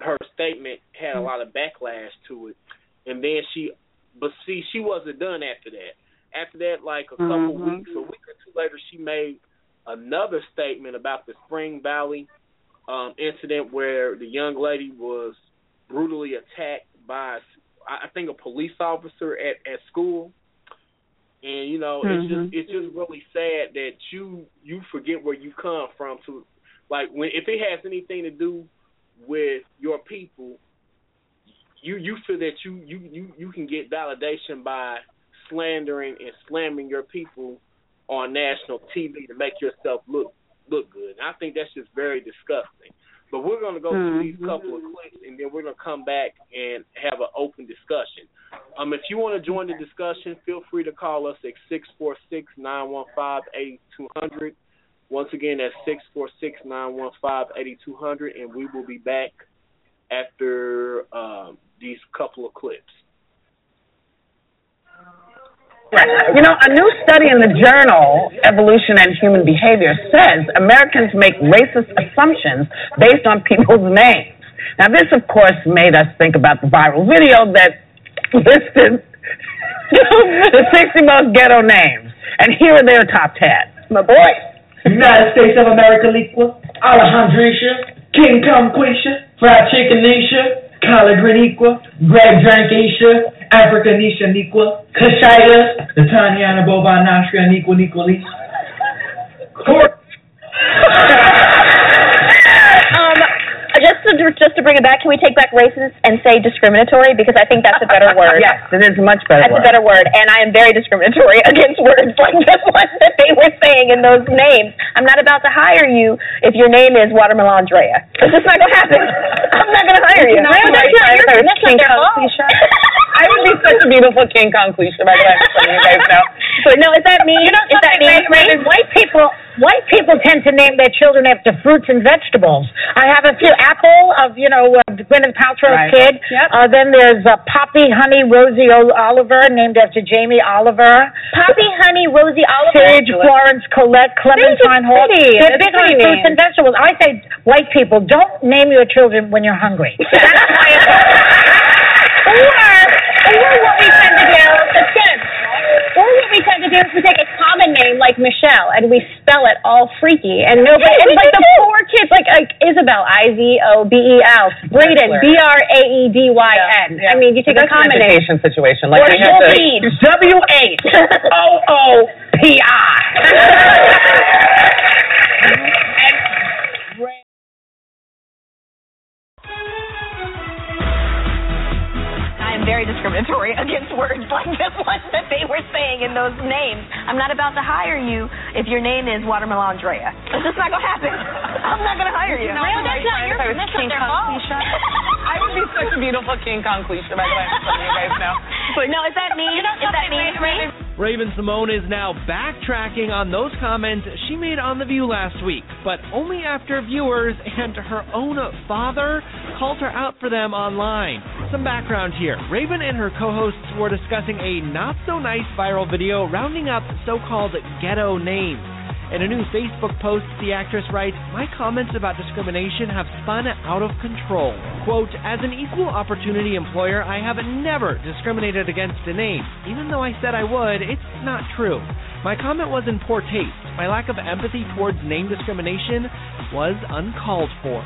her statement had a lot of backlash to it, and then she, but see, she wasn't done after that. After that, like a couple Mhm. weeks, a week or two later, she made another statement about the Spring Valley um, incident where the young lady was brutally attacked by, I think, a police officer at at school. And you know, it's Mhm. just it's just really sad that you you forget where you come from. To like when if it has anything to do with your people, you you feel that you you you you can get validation by slandering and slamming your people on national TV to make yourself look look good. And I think that's just very disgusting. But we're going to go through these Mhm. couple of clips, and then we're going to come back and have an open discussion. Um, if you want to join the discussion, feel free to call us at six four six nine one five eighty two hundred. Once again, that's six four six nine one five eighty two hundred, and we will be back after um, these couple of clips. You know, a new study in the journal Evolution and Human Behavior says Americans make racist assumptions based on people's names. Now, this, of course, made us think about the viral video that listed the 60 most ghetto names. And here are their top 10. My boy. United States of America Liqua, Alejandrisha, King Kong Quisha, Fried Chicken Nisha, Collard Green Greg Drank Isha, Africa Nisha Niqua, Kashaya, the Tanyana Boba Nashria Niqua Niqua Court. Um, just to just to bring it back, can we take back racist and say discriminatory because I think that's a better word. yes, it is a much better That's word. a better word, and I am very discriminatory against words like the one that they were saying in those names. I'm not about to hire you if your name is Watermelon Andrea. It's just not gonna happen. I'm not gonna hire you. No, that's not your- if I was that's not their fault. I would be such a beautiful King Kong Quisha, by the way. I'm you guys know. But no, is that me? You know is that something, me? Raven? White people, white people tend to name their children after fruits and vegetables. I have a few apple of you know uh, Gwyneth Paltrow's Right. kid. Yep. Uh, then there's uh, Poppy Honey Rosie o- Oliver, named after Jamie Oliver. Poppy Honey Rosie Oliver. Sage Florence Colette Clementine Hall. They're basically pretty fruits and vegetables. I say white people don't name your children when you're hungry. That's why Or, or what we tend to do, it's good. Or what we tend to do is we take a common name like Michelle and we spell it all freaky and nobody. Yeah, and like the poor kids, like like Isabel, I Z O B E L, Braden, B R A E D Y N. I mean, you take a That's an common name. situation. Like Or I have to, W H O O P I. very discriminatory against words like this one that they were saying in those names. I'm not about to hire you if your name is Watermelon Andrea. It's just not gonna happen. I'm not gonna hire you. You know, Really? That's not friend, your if I was that's not King their Kong fault. I would be such a beautiful King Kong Quisha, by the way. I'm just you guys know. But no, is that me? Is that me? Is me? Raven Symone is now backtracking on those comments she made on The View last week, but only after viewers and her own father called her out for them online. Some background here. Raven and her co-hosts were discussing a not-so-nice viral video rounding up so-called ghetto names. In a new Facebook post, the actress writes, My comments about discrimination have spun out of control. Quote, As an equal opportunity employer, I have never discriminated against a name. Even though I said I would, it's not true. My comment was in poor taste. My lack of empathy towards name discrimination was uncalled for.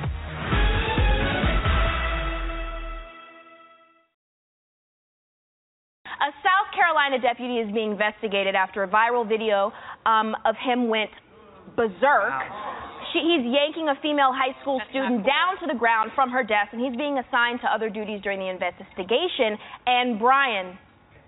A South Carolina deputy is being investigated after a viral video um, of him went berserk. She, he's yanking a female high school student down to the ground from her desk, and he's being assigned to other duties during the investigation. And Brian,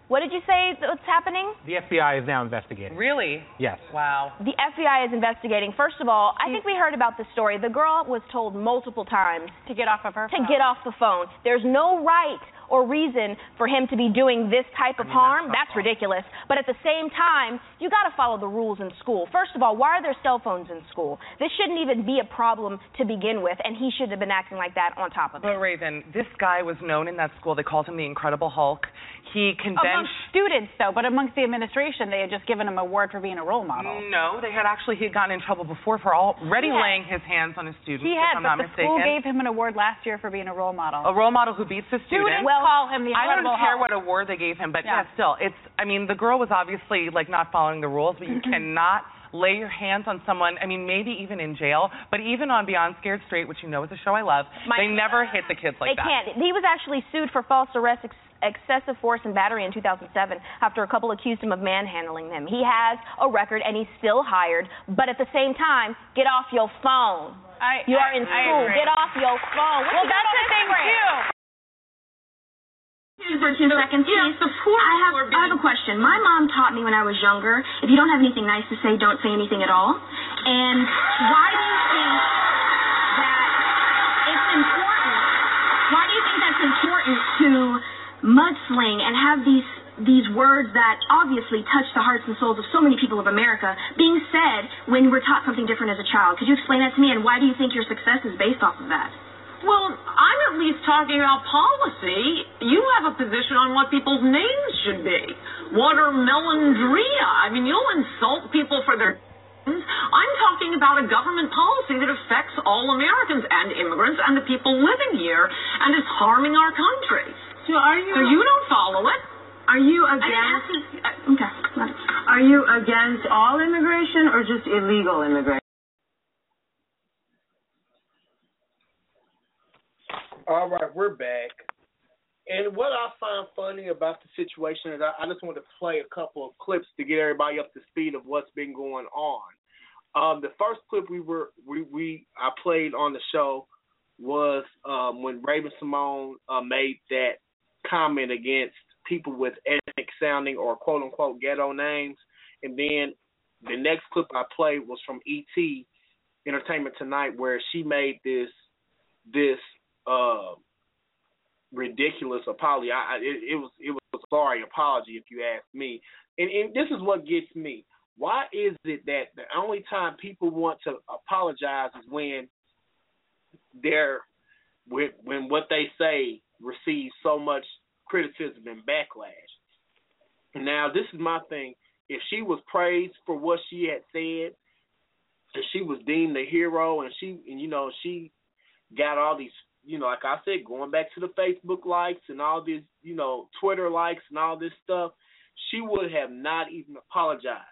what did you say what's happening? The FBI is now investigating. Really? Yes. Wow. The FBI is investigating. First of all, I think we heard about the story. The girl was told multiple times To get off of her to phone. get off the phone. There's no right or reason for him to be doing this type of harm. That's, ridiculous. But at the same time, you got to follow the rules in school. First of all, why are there cell phones in school? This shouldn't even be a problem to begin with, and he shouldn't have been acting like that on top of it. But Raven, this guy was known in that school. They called him the Incredible Hulk. He. Amongst students, though, but amongst the administration, they had just given him a award for being a role model. No, they had actually he had gotten in trouble before for already had- laying his hands on his students. He if had, I'm but not the school gave him an award last year for being a role model. a role model who beats the students. Students call him the I don't care what award they gave him, but Yeah. yeah. still, it's. I mean, the girl was obviously like not following the rules, but you cannot lay your hands on someone. I mean, maybe even in jail, but even on Beyond Scared Straight, which you know is a show I love, My- they never hit the kids like they that. They can't. He was actually sued for false arrest, excessive force, and battery in 2007 after a couple accused him of manhandling them. He has a record, and he's still hired. But at the same time, get off your phone. I, You I- are in school. Get off your phone. What Well, you that's the thing, Instagram? too. For two seconds, please. I have, I have a question. My mom taught me when I was younger, if you don't have anything nice to say, don't say anything at all. And why do you think that it's important? Why do you think that's important to mudsling and have these these words that obviously touch the hearts and souls of so many people of America being said when we're taught something different as a child? Could you explain that to me? And why do you think your success is based off of that? Well, I'm at least talking about policy. You have a position on what people's names should be. Watermelondria. I mean, you'll insult people for their names. I'm talking about a government policy that affects all Americans and immigrants and the people living here and is harming our country. So are you? So you don't follow it. Are you I didn't against? ask this. uh, Okay. got it. Are you against all immigration or just illegal immigration? All right, we're back. And what I find funny about the situation is I, I just want to play a couple of clips to get everybody up to speed of what's been going on. Um, the first clip we were we, we I played on the show was um, when Raven Symone uh, made that comment against people with ethnic sounding or quote unquote ghetto names, and then the next clip I played was from ET Entertainment Tonight where she made this this uh ridiculous apology. I, I it, it was it was a sorry apology if you ask me. And and this is what gets me. Why is it that the only time people want to apologize is when they're when when what they say receives so much criticism and backlash. Now this is my thing. If she was praised for what she had said, if she was deemed a hero and she and you know she got all these you know, like I said, going back to the Facebook likes and all this, you know, Twitter likes and all this stuff, she would have not even apologized.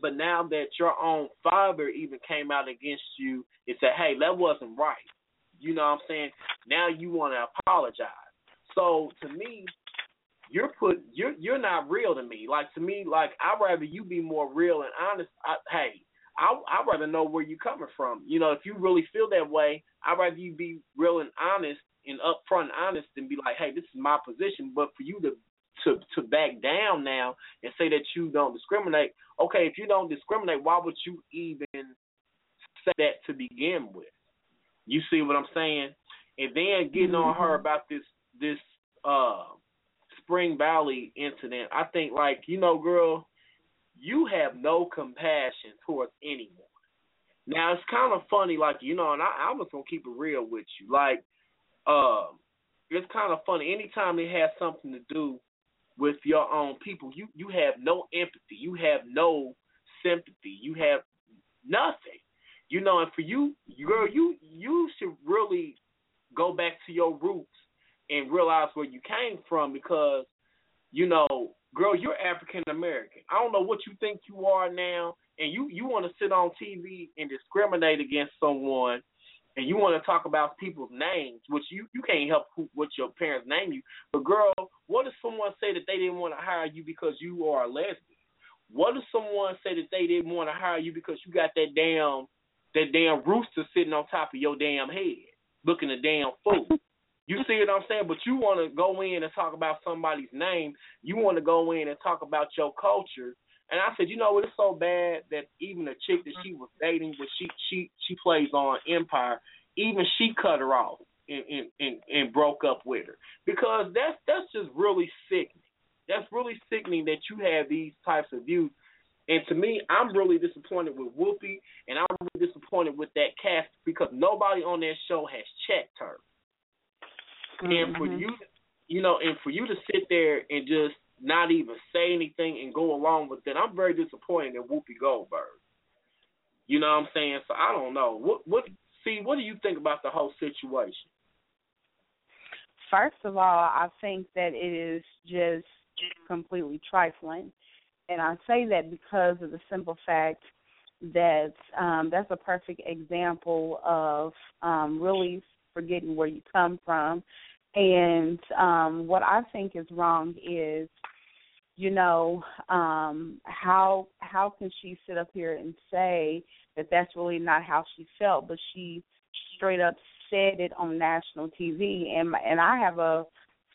But now that your own father even came out against you and said, hey, that wasn't right, you know what I'm saying? Now you want to apologize. So to me, you're put you're you're not real to me. Like to me, like I'd rather you be more real and honest. I, hey, I I'd rather know where you're coming from. You know, if you really feel that way, I'd rather you be real and honest and upfront and honest and be like, hey, this is my position. But for you to to to back down now and say that you don't discriminate, okay, if you don't discriminate, why would you even say that to begin with? You see what I'm saying? And then getting on her about this this uh Spring Valley incident, I think like, you know, girl, you have no compassion towards anyone. Now it's kind of funny, like you know, and I, I'm just gonna keep it real with you. Like, uh, it's kind of funny. Anytime it has something to do with your own people, you you have no empathy, you have no sympathy, you have nothing. You know, and for you, girl, you you should really go back to your roots and realize where you came from because, you know, girl, you're African American. I don't know what you think you are now, and you you want to sit on TV and discriminate against someone, and you want to talk about people's names, which you you can't help who, what your parents name you. But girl, what if someone say that they didn't want to hire you because you are a lesbian? What if someone say that they didn't want to hire you because you got that damn that damn rooster sitting on top of your damn head, looking a damn fool? You see what I'm saying? But you want to go in and talk about somebody's name. You want to go in and talk about your culture. And I said, you know, what? it's so bad that even the chick that she was dating, but she she she plays on Empire, even she cut her off and and and, and broke up with her because that's that's just really sickening. That's really sickening that you have these types of views. And to me, I'm really disappointed with Whoopi, and I'm really disappointed with that cast because nobody on that show has checked her. And for mm-hmm. you, you know, and for you to sit there and just not even say anything and go along with it, I'm very disappointed in Whoopi Goldberg. You know what I'm saying? So I don't know. What what see, what do you think about the whole situation? First of all, I think that it is just completely trifling. And I say that because of the simple fact that um, that's a perfect example of um, really forgetting where you come from. And um, what I think is wrong is, you know, um, how how can she sit up here and say that that's really not how she felt, but she straight up said it on national TV, and and I have a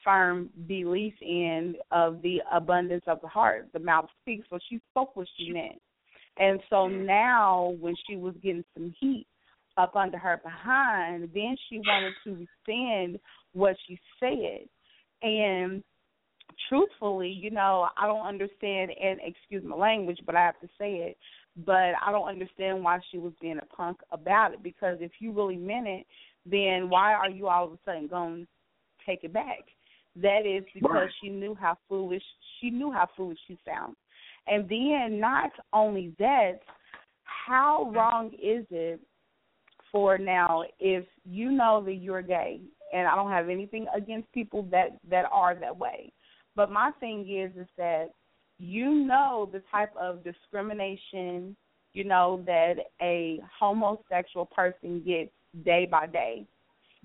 firm belief in of the abundance of the heart. The mouth speaks, so she spoke what she meant. And so now, when she was getting some heat up under her behind, then she wanted to rescind what she said. And truthfully, you know, I don't understand, and excuse my language, but I have to say it. But I don't understand why she was being a punk about it. Because if you really meant it, then why are you all of a sudden going to take it back? That is because Right. she knew how foolish she knew how foolish she sounds. And then not only that, how wrong is it for now if you know that you're gay and I don't have anything against people that that are that way. But my thing is is that you know the type of discrimination, you know, that a homosexual person gets day by day.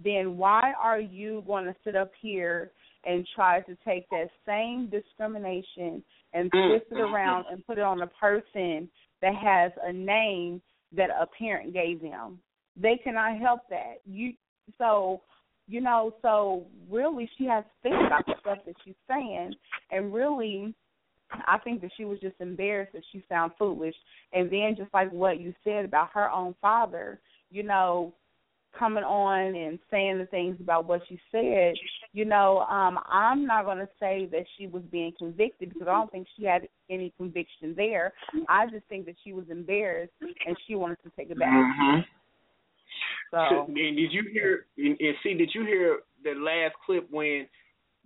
Then why are you going to sit up here and try to take that same discrimination and mm, twist it mm, mm. around and put it on a person that has a name that a parent gave them? They cannot help that. You so you know, so really she has to think about the stuff that she's saying and really I think that she was just embarrassed that she sounded foolish. And then just like what you said about her own father, you know, coming on and saying the things about what she said, you know, um, I'm not going to say that she was being convicted because I don't think she had any conviction there. I just think that she was embarrassed and she wanted to take it back. Mm-hmm. So, and did you hear? And, and see, did you hear the last clip when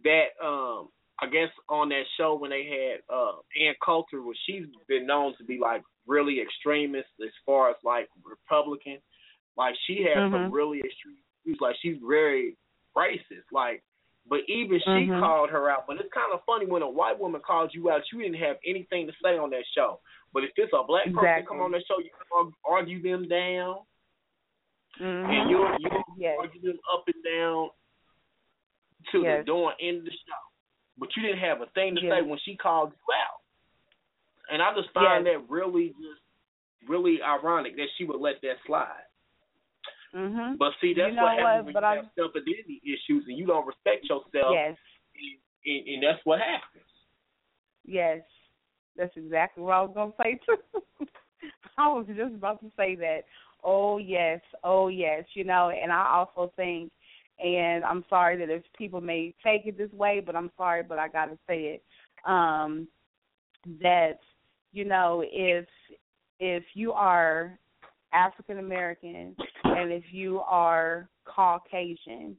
that um I guess on that show when they had uh Ann Coulter, where she's been known to be like really extremist as far as like Republican. Like she has some Mhm. really extreme views. Like she's very racist. Like, but even she Mhm. called her out. But it's kind of funny when a white woman calls you out, you didn't have anything to say on that show. But if it's a black person Exactly. come on that show, you argue them down, mhm. and you you Yes. argue them up and down to Yes. the door end of the show. But you didn't have a thing to Yes. say when she called you out. And I just find that really just really ironic that she would let that slide. Mhm. But see, that's You know what happens what, when but you I- have self identity issues and you don't respect yourself. Yes. And, and that's what happens. Yes, that's exactly what I was going to say too. I was just about to say that. Oh yes, oh yes, you know, and I also think, and I'm sorry that if people may take it this way, but I'm sorry, but I got to say it, um, that you know, if if you are African American and if you are Caucasian,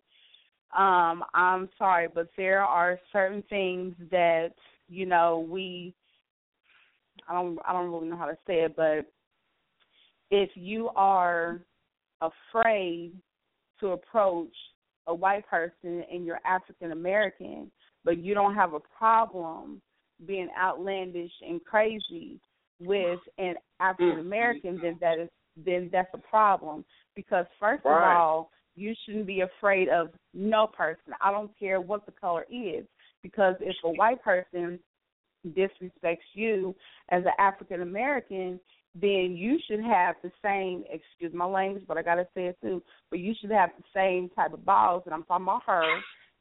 um, I'm sorry, but there are certain things that you know we. I don't. I don't really know how to say it, but if you are afraid to approach a white person and you're African American, but you don't have a problem being outlandish and crazy with an African American, then that is then that's a problem. Because first of all, you shouldn't be afraid of no person. I don't care what the color is. Because if a white person disrespects you as an African American, then you should have the same excuse my language, but I gotta say it too, but you should have the same type of balls and I'm talking about her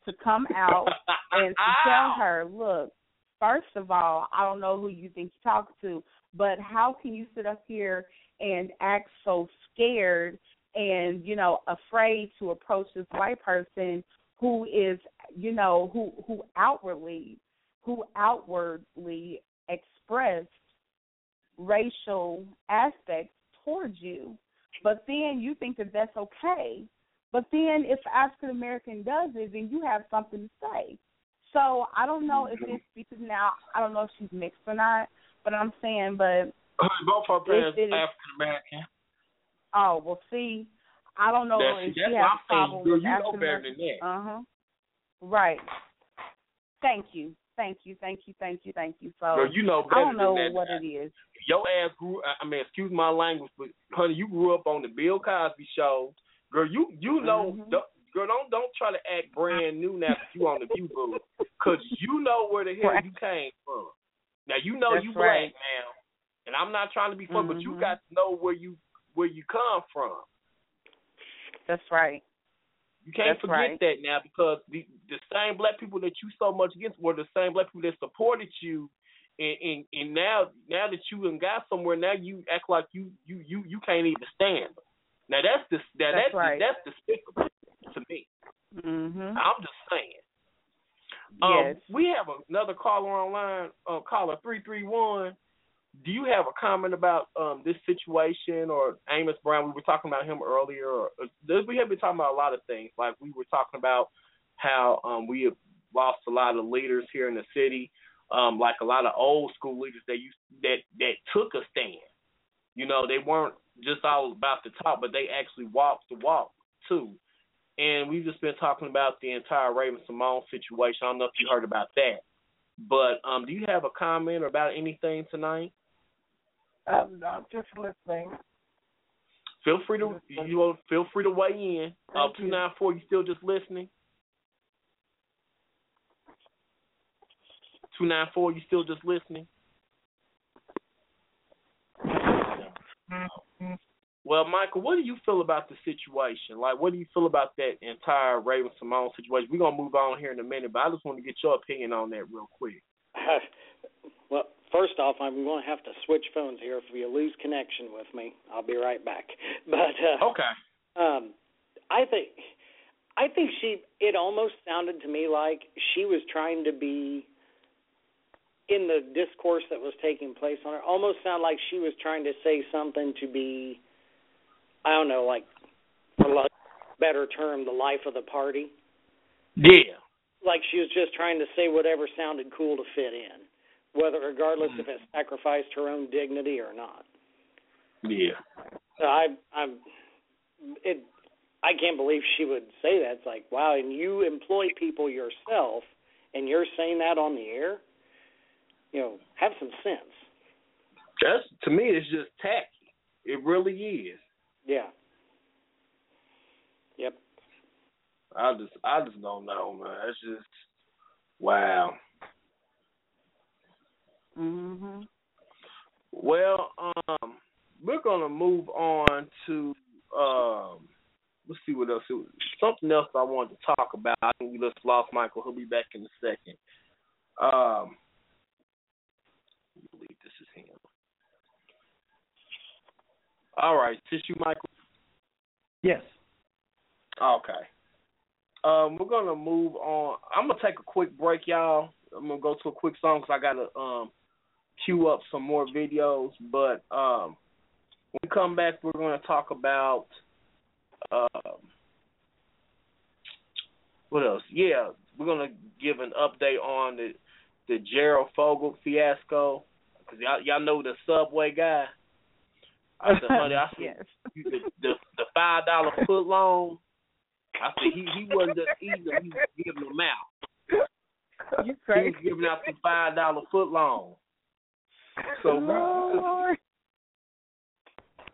to come out and to tell her, Look, first of all, I don't know who you think you're talking to, but how can you sit up here and act so scared and, you know, afraid to approach this white person who is, you know, who who outwardly who outwardly expressed racial aspects towards you, but then you think that that's okay. But then if African American does it, then you have something to say. So I don't know if mm-hmm. it's because now I don't know if she's mixed or not, but I'm saying, but Both her parents It- it is- African American. Oh well, see, I don't know That's- if that's she has I'm a problem with you know better than that. Uh huh. Right. Thank you, thank you, thank you, thank you, thank you. So Girl, you know better I don't know than that. what it is. Your ass grew. I mean, excuse my language, but honey, you grew up on the Bill Cosby show. Girl, you you know. Mm-hmm. Don't, girl, don't don't try to act brand new now that you on the View boo, cause you know where the hell you came from. Now you know That's you right. black now, and I'm not trying to be funny, but you Mhm. got to know where you where you come from. That's right. You can't That's forget right. that now because the the same black people that you so much against were the same black people that supported you, and and, and now now that you done got somewhere, now you act like you you you you can't even stand them. Now that's the now That's that's right. that's despicable to me. Mhm. I'm just saying. Um, Yes. we have another caller online, uh, caller three three one. Do you have a comment about um, this situation or Amos Brown? We were talking about him earlier. Or, uh, we have been talking about a lot of things. Like we were talking about how um, we have lost a lot of leaders here in the city, um, like a lot of old school leaders that used that that took a stand. You know, they weren't just all about the talk, but they actually walked the walk too. And we've just been talking about the entire Raven Symone situation. I don't know if you heard about that. But um, do you have a comment about anything tonight? Um, I'm just listening. Feel free to you will feel free to weigh in. Uh, two nine four. You still just listening? Two nine four. You still just listening? Well, Michael, what do you feel about the situation? Like, what do you feel about that entire Raven Symone situation? We're gonna move on here in a minute, but I just want to get your opinion on that real quick. well, first off, I'm going to have to switch phones here. If you lose connection with me, I'll be right back. But uh, okay, um, I think I think she. It almost sounded to me like she was trying to be in the discourse that was taking place on her. Almost sounded like she was trying to say something to be, I don't know, like for lack a better term, the life of the party. Yeah. Like she was just trying to say whatever sounded cool to fit in, whether regardless if it sacrificed her own dignity or not. Yeah. So I I'm it I can't believe she would say that. It's like, wow, and you employ people yourself and you're saying that on the air? You know, have some sense. That's to me, it's just tacky. It really is. Yeah. Yep. I just, I just don't know, man. It's just, wow. Mhm. Well, um, we're gonna move on to um, let's see what else. Something else I wanted to talk about. I think we just lost Michael. He'll be back in a second. Um, I believe this is him. All right, tissue, Michael. Yes. Okay. Um, we're gonna move on. I'm gonna take a quick break, y'all. I'm gonna go to a quick song because I gotta um queue up some more videos. But um, when we come back, we're gonna talk about um, what else? Yeah, we're gonna give an update on the the Jared Fogle fiasco because y'all y'all know the Subway guy. I said, honey, I said yes. the the, the five dollar foot long. I said he he wasn't just eating them, he was giving them out. You He crazy? was giving out the five dollar foot long. So Lord.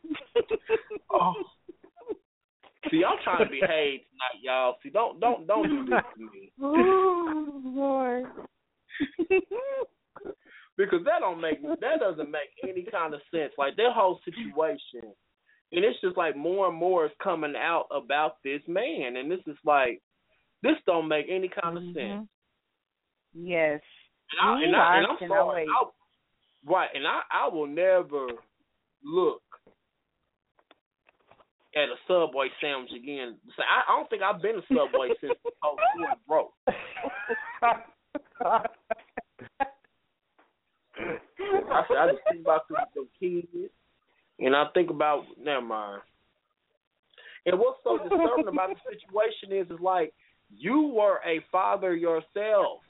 oh. See, I'm trying to behave tonight, y'all. See, don't don't don't do this to me Oh, Lord. because that don't make that doesn't make any kind of sense. Like that whole situation, and it's just like more and more is coming out about this man, and this is like this don't make any kind of mm-hmm. sense. Yes. And, I, and, I, and I'm sorry. I, right? And I I will never look at a Subway sandwich again. So I, I don't think I've been to Subway since the whole store broke. I I just think about the, the kids, and I think about never mind. And what's so disturbing about the situation is, is like you were a father yourself,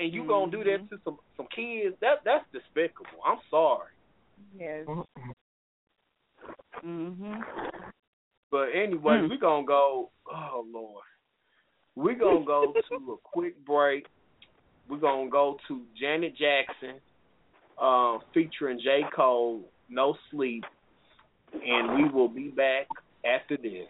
and you gonna do that to some some kids. That that's despicable. I'm sorry. Yes. Mhm. But anyway, Mm. we're gonna go. Oh Lord, we're gonna go to a quick break. We're gonna go to Janet Jackson, uh, featuring J Cole, "No Sleep," and we will be back after this.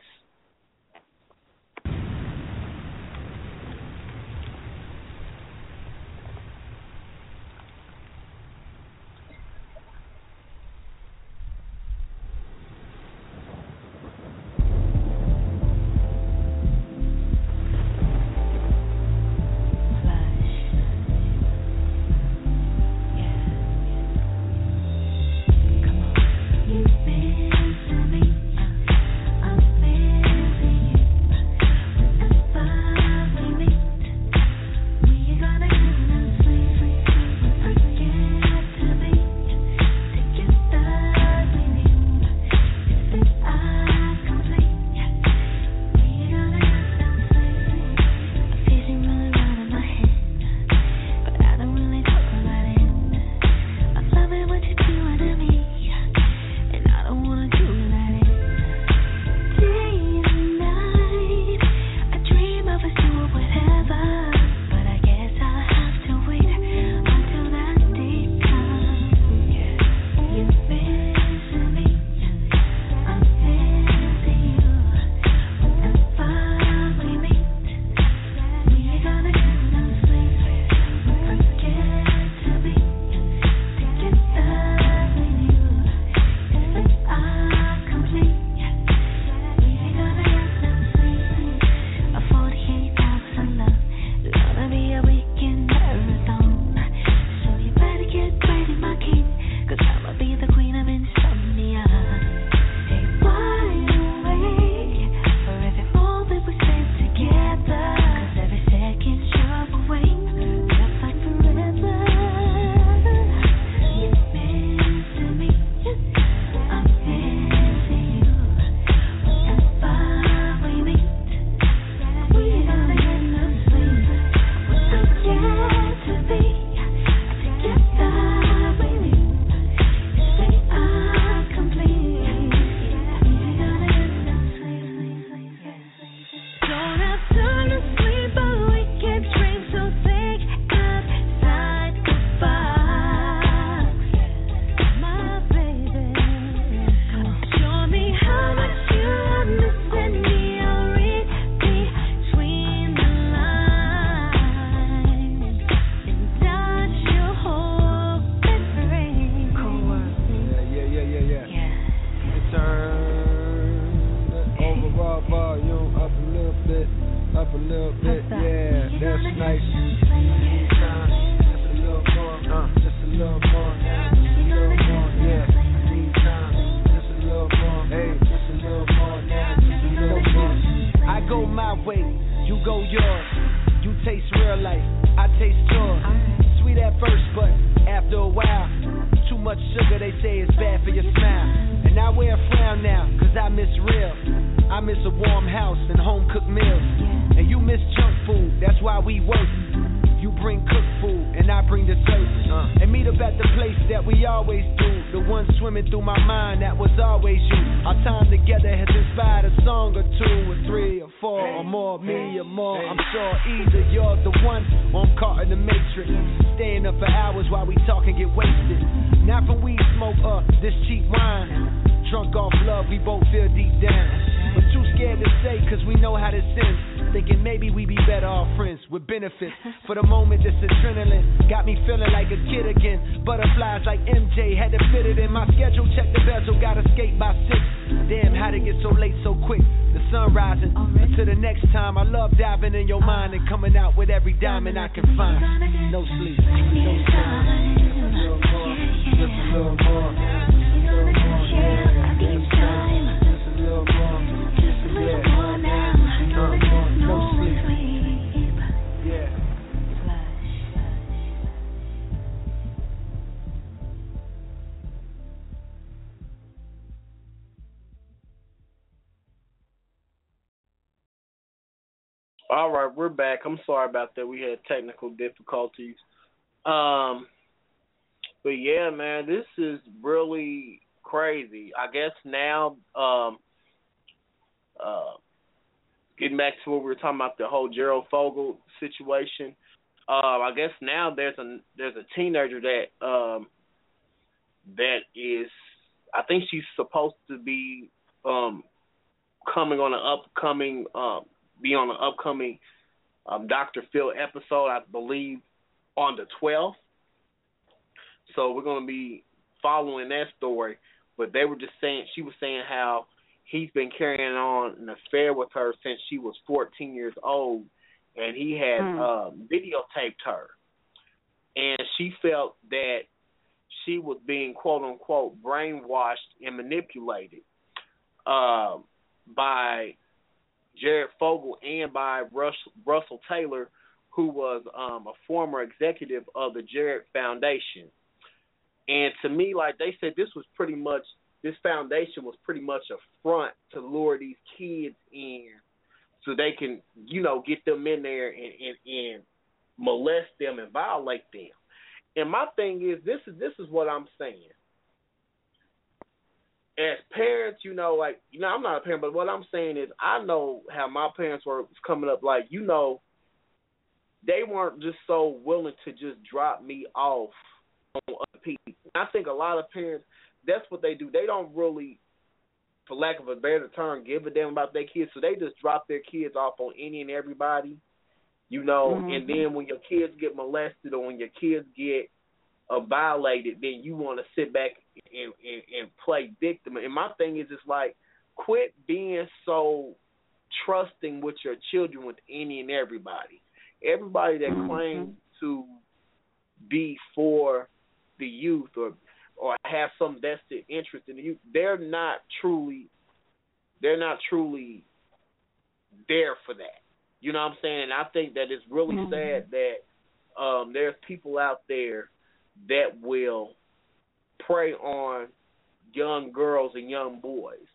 Um, but yeah, man, this is really crazy. I guess now, um, uh, getting back to what we were talking about the whole Jared Fogle situation. Uh, I guess now there's a there's a teenager that um that is I think she's supposed to be um coming on an upcoming um be on an upcoming um Dr. Phil episode, I believe on the twelfth. So we're gonna be following that story. But they were just saying she was saying how he's been carrying on an affair with her since she was 14 years old, and he had Hmm. um, videotaped her, and she felt that she was being quote unquote brainwashed and manipulated uh, by Jared Fogle and by Russ, Russell Taylor, who was um, a former executive of the Jared Foundation. And to me, like they said, this was pretty much this foundation was pretty much a front to lure these kids in, so they can, you know, get them in there and and, and molest them and violate them. And my thing is, this is this is what I'm saying. As parents, you know, like you know, I'm not a parent, but what I'm saying is, I know how my parents were coming up. Like, you know, they weren't just so willing to just drop me off on other people. I think a lot of parents, that's what they do. They don't really, for lack of a better term, give a damn about their kids. So they just drop their kids off on any and everybody, you know. Mhm. And then when your kids get molested or when your kids get uh, violated, then you want to sit back and, and and play victim. And my thing is, it's like, quit being so trusting with your children with any and everybody. Everybody that claims to be for the youth or or have some vested interest in the youth, they're not truly they're not truly there for that. You know what I'm saying? And I think that it's really Mhm. sad that um there's people out there that will prey on young girls and young boys.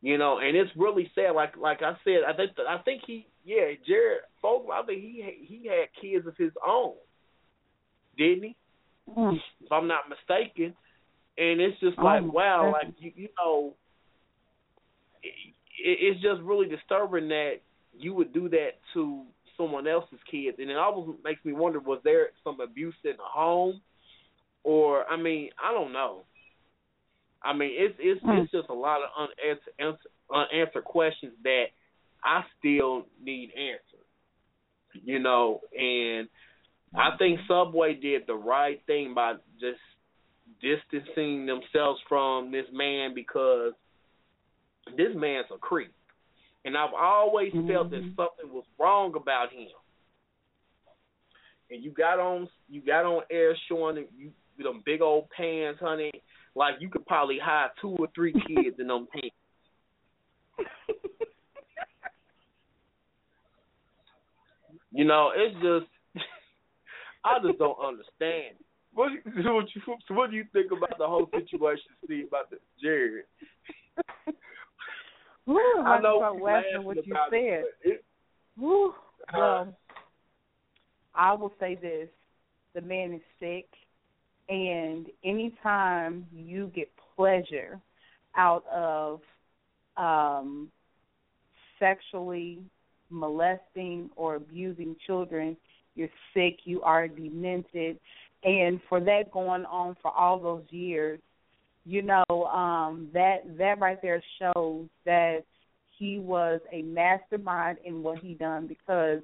You know, and it's really sad. Like like I said, I think I think he yeah Jared Fogle. I think he he had kids of his own, didn't he? Mm. If I'm not mistaken. And it's just Oh, like my wow, goodness. like you you know, it, it's just really disturbing that you would do that to someone else's kids, and it almost makes me wonder: was there some abuse in the home, or I mean, I don't know. I mean, it's it's hmm. it's just a lot of unanswered unanswered questions that I still need answers. You know, and I think Subway did the right thing by just distancing themselves from this man because this man's a creep. and I've always felt that Mhm. something was wrong about him. And you got on you got on air showing you with them big old pants, honey. Like you could probably hide two or three kids in them pants. You know, it's just I just don't understand. What do you, what you so what do you think about the whole situation, Steve, about the Jared? Woo, I I know start we laughing laughing what you about said. it, but it- Uh, Well, I will say this: the man is sick, and anytime you get pleasure out of um, sexually molesting or abusing children, you're sick. You are demented, and for that going on for all those years, you know um, that that right there shows that he was a mastermind in what he done because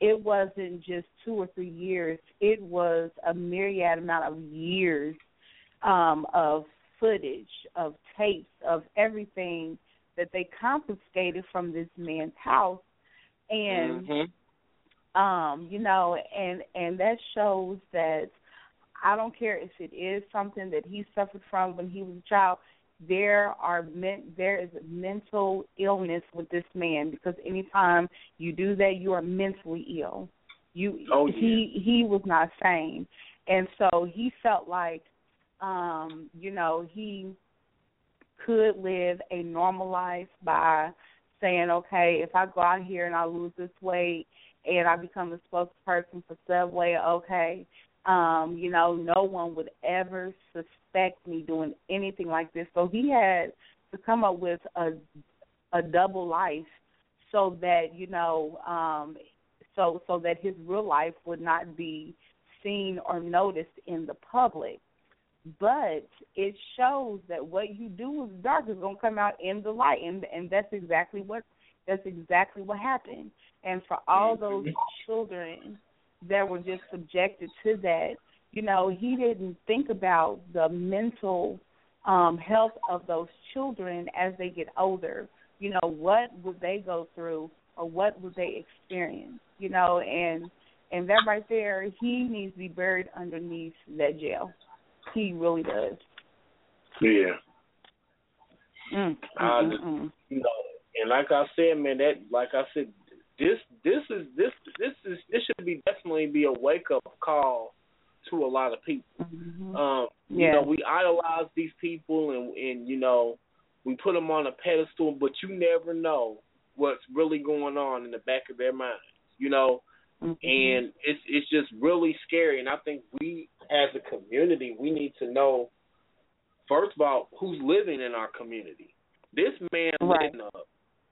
it wasn't just two or three years it was a myriad amount of years um of footage of tapes of everything that they confiscated from this man's house and Mhm. um you know and and that shows that i don't care if it is something that he suffered from when he was a child there are men there is mental illness with this man because anytime you do that you are mentally ill you Oh, yeah. he he was not sane and so he felt like um you know he could live a normal life by saying okay if i go out here and i lose this weight and i become a spokesperson for subway okay. Um you know no one would ever suspect me doing anything like this. So he had to come up with a a double life so that you know um so so that his real life would not be seen or noticed in the public but it shows that what you do is dark is going to come out in the light and and that's exactly what that's exactly what happened. And for all those children that were just subjected to that you know he didn't think about the mental um health of those children as they get older. You know what would they go through or what would they experience you know and and that right there he needs to be buried underneath that jail he really does Yeah. mm, I mm, just, mm, mm. you know, and like I said, man, that like I said, this this is this this is this should be definitely be a wake up call to a lot of people. Mhm. Um, you know, we idolize these people, and and you know, we put them on a pedestal, but you never know what's really going on in the back of their minds. You know, Mhm. and it's it's just really scary. And I think we, as a community, we need to know first of all who's living in our community. This man Right. lived in a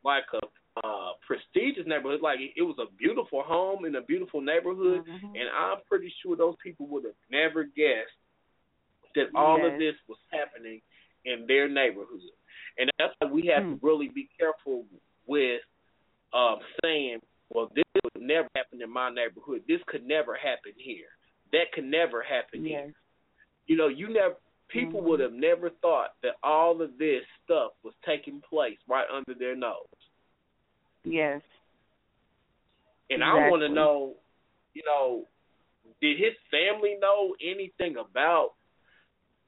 like a uh prestigious neighborhood, like it was a beautiful home in a beautiful neighborhood, Mhm. and I'm pretty sure those people would have never guessed that all of this was happening in their neighborhood. And that's why we have Hmm. to really be careful with um saying, Well, this would never happen in my neighborhood. This could never happen here. That could never happen Yes. You know, you never people Mhm. would have never thought that all of this stuff was taking place right under their nose. yes And I want to know, you know, did his family know anything about?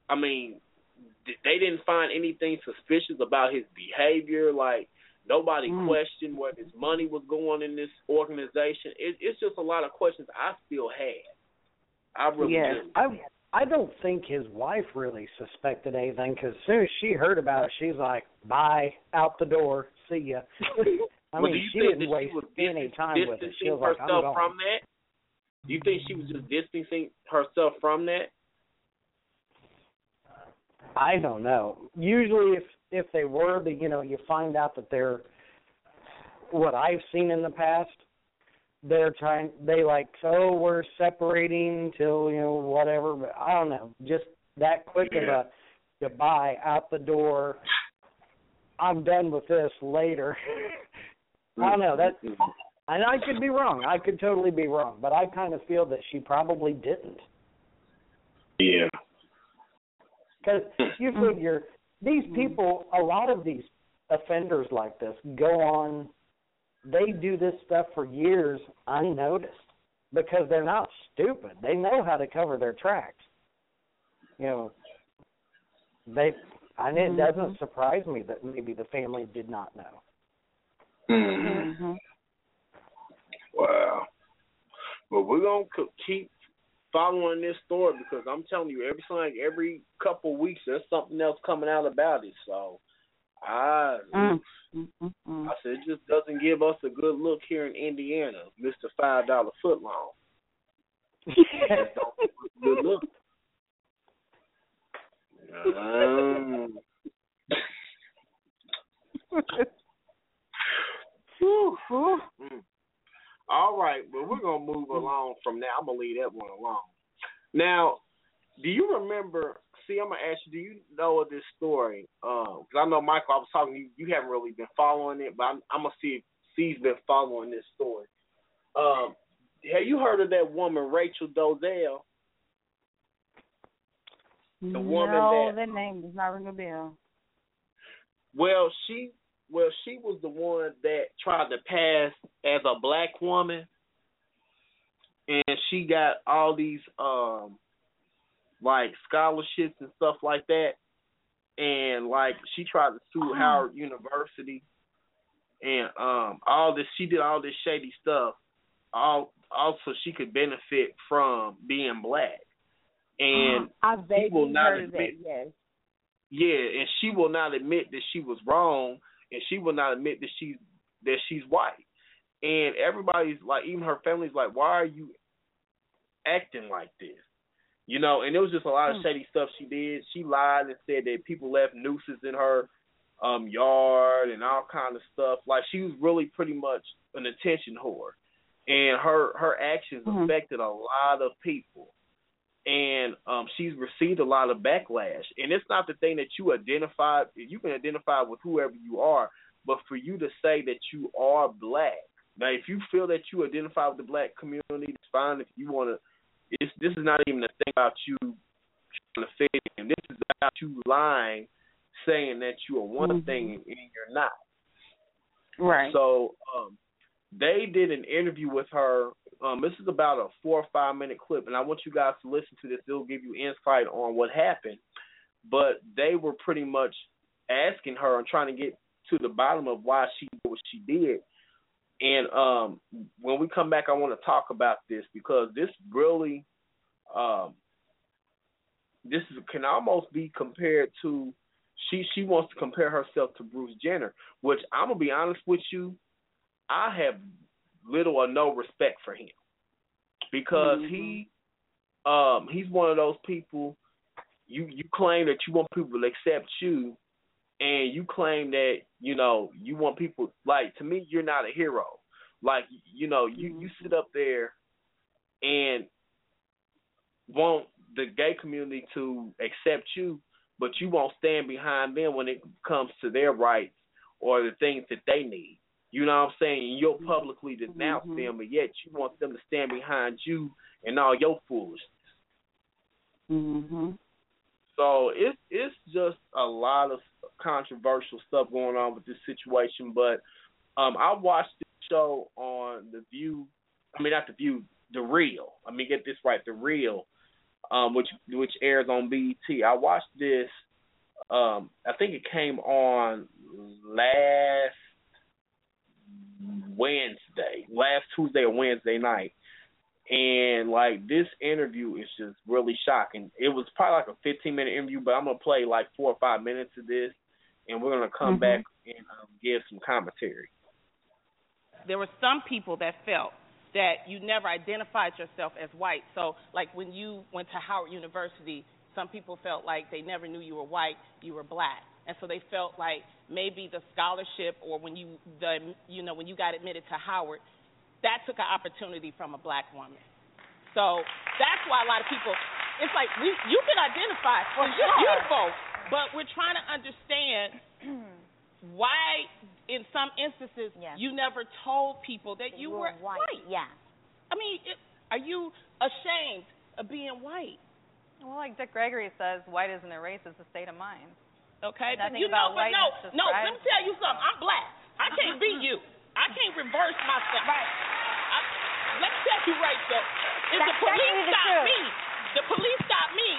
I mean, did, they didn't find anything suspicious about his behavior. Like nobody Mm. questioned where his money was going in this organization. It, it's just a lot of questions I still had. I really Yes. do. I I don't think his wife really suspected anything because as soon as she heard about it, she's like, "Bye, out the door, see ya." I well, mean, do you she think didn't waste she was any time with it. She distancing was like, "I'm herself gone." from that? Do you think she was just distancing herself from that? I don't know. Usually, if if they were, the you know, you find out that they're what I've seen in the past. They're trying. They like, so we're separating till you know whatever. But I don't know. Just that quick of a goodbye out the door. I'm done with this later. I don't know that, mm-hmm. and I could be wrong. I could totally be wrong, but I kind of feel that she probably didn't. Yeah. Because mm-hmm. you figure these people, a lot of these offenders like this go on. They do this stuff for years unnoticed because they're not stupid. They know how to cover their tracks. You know, they. And it doesn't surprise me that maybe the family did not know. Mm-hmm. Wow. But we're gonna co- keep following this story because I'm telling you, every like every couple of weeks there's something else coming out about it. So I I said it just doesn't give us a good look here in Indiana, Mister Five Dollar Foot Long. Just don't give us a good look. Um, Mm. All right, well, we're gonna move along from now. I'm gonna leave that one alone. Now, do you remember? See, I'm gonna ask you. Do you know of this story? Because I know Michael. I was talking. You you haven't really been following it, but I'm, I'm gonna see if Cie's been following this story. Um, have you heard of that woman, Rachel Dolezal? The woman no, that that name does not ring a bell. Well, she well she was the one that tried to pass as a black woman, and she got all these um like scholarships and stuff like that, and like she tried to sue Howard University, and um all this she did all this shady stuff, all also she could benefit from being black, and I she will not admit that. Yes. yeah, and she will not admit that she was wrong, and she will not admit that she's that she's white. And everybody's like, even her family's like, why are you acting like this? You know, and it was just a lot of shady stuff she did. She lied and said that people left nooses in her um yard and all kind of stuff. Like she was really pretty much an attention whore. And her her actions affected a lot of people and um, she's received a lot of backlash. And it's not the thing that you identify. You can identify with whoever you are, but for you to say that you are black. Now, if you feel that you identify with the black community, it's fine. If you want to, it's this is not even a thing about you trying to fit in. This is about you lying, saying that you are one thing and you're not. Right. So um, they did an interview with her. Um, this is about a four or five minute clip, and I want you guys to listen to this. It'll give you insight on what happened. But they were pretty much asking her and trying to get to the bottom of why she did what she did. And um, when we come back, I want to talk about this because this really, um, this is, can almost be compared to. She she wants to compare herself to Bruce Jenner, which I'm gonna be honest with you. I have little or no respect for him because he um he's one of those people you you claim that you want people to accept you and you claim that you know you want people like to me you're not a hero like you know you you sit up there and want the gay community to accept you but you won't stand behind them when it comes to their rights or the things that they need you know what I'm saying? You'll publicly denounce them, but yet you want them to stand behind you and all your foolishness. Mhm. So it's it's just a lot of controversial stuff going on with this situation. But um, I watched the show on the View. I mean, not the View, the Real. I mean, get this right, the Real, um, which which airs on BET. I watched this. Um, I think it came on last Wednesday, last Tuesday or Wednesday night. And like this interview is just really shocking. It was probably like a 15 minute interview, but I'm gonna play like four or five minutes of this, and we're gonna come Mhm. back and um, give some commentary. there were some people that felt that you never identified yourself as white. So, like when you went to Howard University, some people felt like they never knew you were white, you were black, and so they felt like maybe the scholarship or when you the you know when you got admitted to Howard, that took an opportunity from a black woman. So that's why a lot of people. It's like we you can identify For as you're beautiful, but we're trying to understand why in some instances you never told people that you were white. Yeah. I mean, it, are you ashamed of being white? Well, like Dick Gregory says, white isn't a race; it's a state of mind. Okay, but Nothing you know, about but no, whiteness no. Let me tell you something. I'm black. I can't be you. I can't reverse myself. Right. I, let me tell you, right though. If the police definitely the stop me, the police stop me.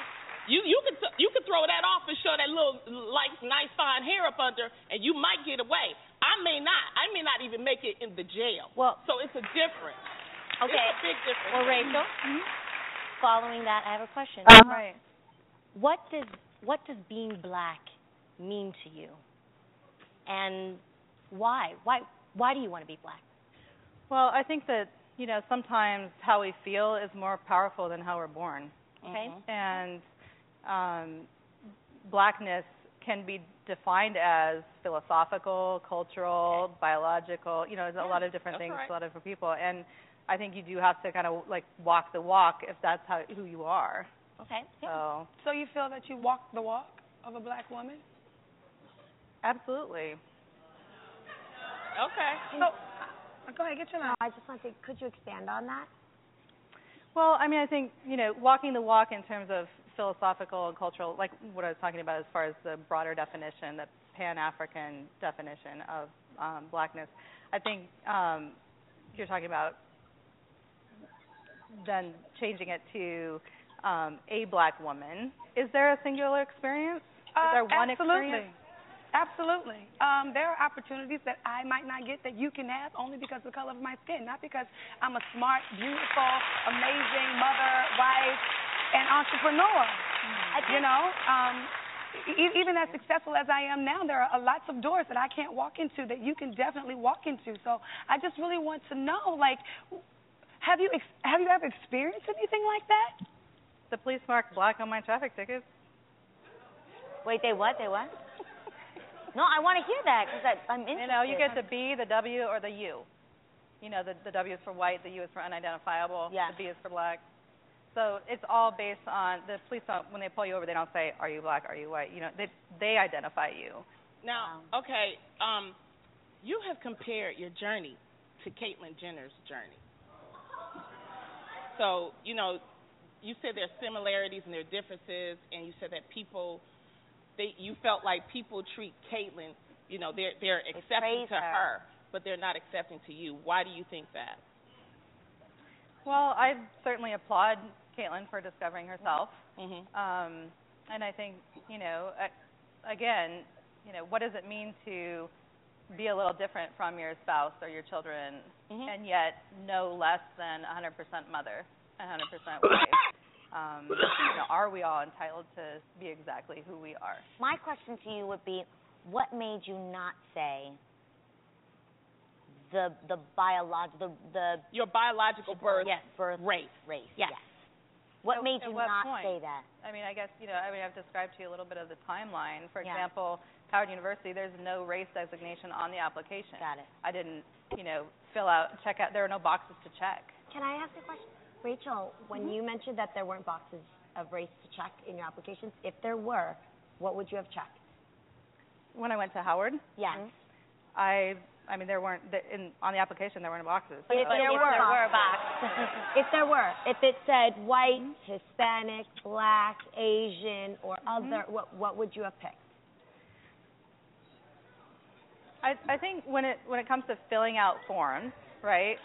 You you could you could throw that off and show that little like nice fine hair up under, and you might get away. I may not. I may not even make it in the jail. Well, so it's a difference. Okay. It's a big difference. Well, Rachel, following that, I have a question. Uh-huh. Right. What does what does being black mean to you? And why? Why why do you want to be black? Well, I think that you know sometimes how we feel is more powerful than how we're born. Okay. And um, blackness can be defined as philosophical, cultural, biological. You know, there's a lot of different things right. a lot of different people, and I think you do have to kind of like walk the walk if that's how who you are. Okay. So So you feel that you walk the walk of a black woman? absolutely. Okay. So, uh, go ahead, get your line. I just want to. Could you expand on that? Well, I mean, I think you know, walking the walk in terms of philosophical and cultural, like what I was talking about as far as the broader definition, the Pan-African definition of um, blackness. I think um, you're talking about then changing it to um, a black woman. Is there a singular experience? Is Uh, there one absolutely. experience? Absolutely. Um, there are opportunities that I might not get that you can have only because of the color of my skin, not because I'm a smart, beautiful, amazing mother, wife, and entrepreneur. You know, um, e- even as successful as I am now, there are lots of doors that I can't walk into that you can definitely walk into. So I just really want to know, like, have you ex- have you ever experienced anything like that? The police marked black on my traffic tickets. Wait, they what? They what? no, I want to hear that because I'm interested. You know, you get the B, the W, or the U. You know, the the W is for white, the U is for unidentifiable, Yeah. the B is for black. So it's all based on the police don't when they pull you over, they don't say, Are you black, are you white? You know, they they identify you. Now, okay, um, you have compared your journey to Caitlyn Jenner's journey. So, you know, you said there are similarities and there are differences, and you said that people, they, you felt like people treat Caitlyn, you know, they're they're accepting to her. her, but they're not accepting to you. Why do you think that? Well, I certainly applaud Caitlyn for discovering herself. Mhm. Um, and I think, you know, again, you know, what does it mean to be a little different from your spouse or your children and yet no less than 100% mother, 100% wife? Um, you know, are we all entitled to be exactly who we are? My question to you would be, what made you not say the the biolog the the Your biological birth, yes birth race race Yes. What At- made you what not point? say that? I mean, I guess, you know, I mean, I've described to you a little bit of the timeline. For Yeah. example, Howard University, there's no race designation on the application. Got it. I didn't, you know, fill out, check out, there are no boxes to check. Can I ask a question, Rachel? When Mhm. you mentioned that there weren't boxes of race to check in your applications, if there were, what would you have checked? When I went to Howard, Yes. I, I mean, there weren't, in, on the application, there weren't boxes. But if But there were, there were boxes, if there were, if it said white, Hispanic, black, Asian, or other, what what would you have picked? I, I think when it when it comes to filling out forms, right,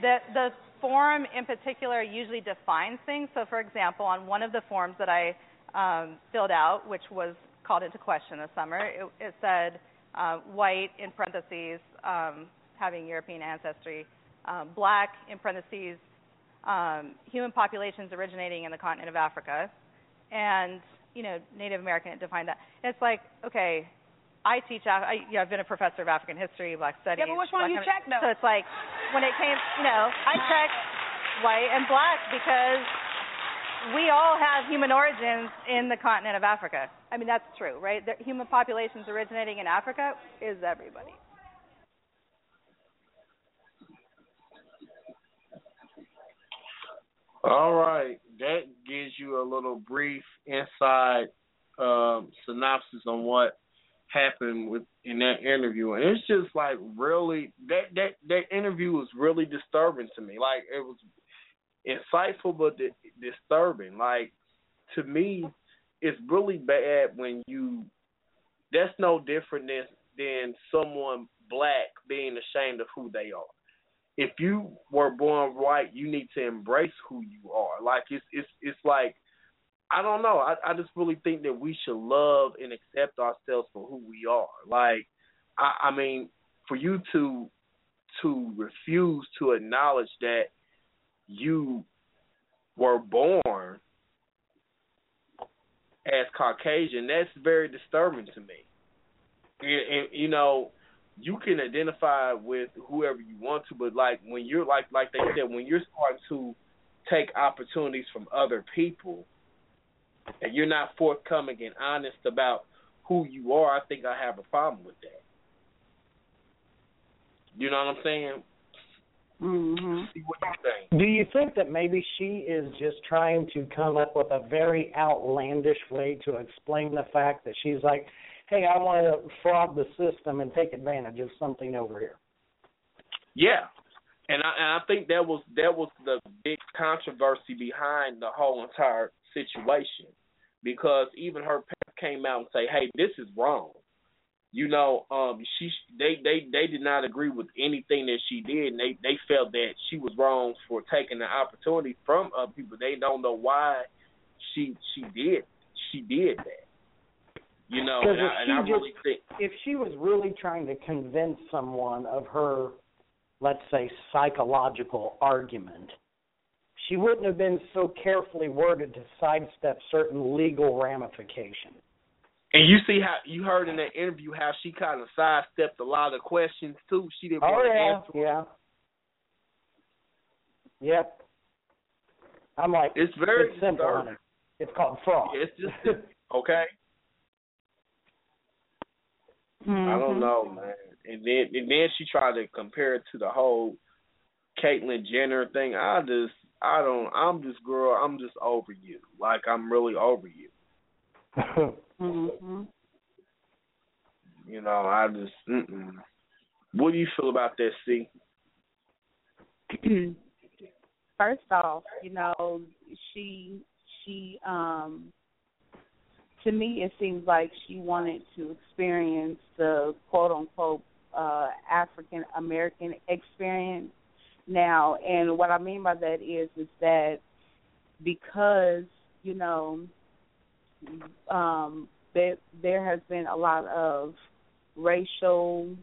the the form in particular usually defines things. So, for example, on one of the forms that I um, filled out, which was called into question this summer, it, it said uh, white in parentheses, um, having European ancestry, um, black in parentheses, um, human populations originating in the continent of Africa, and you know Native American. It defined that. And it's like okay. I teach. Af- I, you know, I've been a professor of African history, Black Studies. Yeah, but which one you checked, though? So it's like when it came, you know, I checked white and black because we all have human origins in the continent of Africa. I mean, that's true, right? The human populations originating in Africa is everybody. All right, that gives you a little brief inside um, synopsis on what happened with in that interview, and it's just like really that that that interview was really disturbing to me. Like it was insightful but di- disturbing. Like to me, it's really bad when you that's no different than than someone black being ashamed of who they are. If you were born white, you need to embrace who you are. Like it's it's it's like I don't know. I I just really think that we should love and accept ourselves for who we are. Like I I mean, for you to to refuse to acknowledge that you were born as Caucasian, that's very disturbing to me. And, and you know, you can identify with whoever you want to, but like when you're like like they said, when you're starting to take opportunities from other people, and you're not forthcoming and honest about who you are, I think I have a problem with that. You know what I'm saying? Mm-hmm. See what you think. Do you think that maybe she is just trying to come up with a very outlandish way to explain the fact that she's like, hey, I want to fraud the system and take advantage of something over here? Yeah, and I and I think that was that was the big controversy behind the whole entire situation because even her parents came out and say, "Hey, this is wrong." You know, um, she they they they did not agree with anything that she did, and they they felt that she was wrong for taking the opportunity from other people. They don't know why she she did she did that. You know, and I, and I just, really think if she was really trying to convince someone of her, let's say, psychological argument, she wouldn't have been so carefully worded to sidestep certain legal ramifications. And you see how you heard in that interview how she kind of sidestepped a lot of questions too. She didn't Oh want to yeah, answer. yeah, yep. I'm like, It's very it's simple. disturbing. honey. It's called fraud. It's just okay. I Mm-hmm. don't know, man. And then and then she tried to compare it to the whole Caitlyn Jenner thing. I just I don't I'm just girl, I'm just over you. Like I'm really over you. Hmm You know, I just mm-mm. What do you feel about that, Cie? First off, you know, she she um to me it seems like she wanted to experience the quote unquote uh African American experience now and what I mean by that is is that because, you know, um there there has been a lot of racial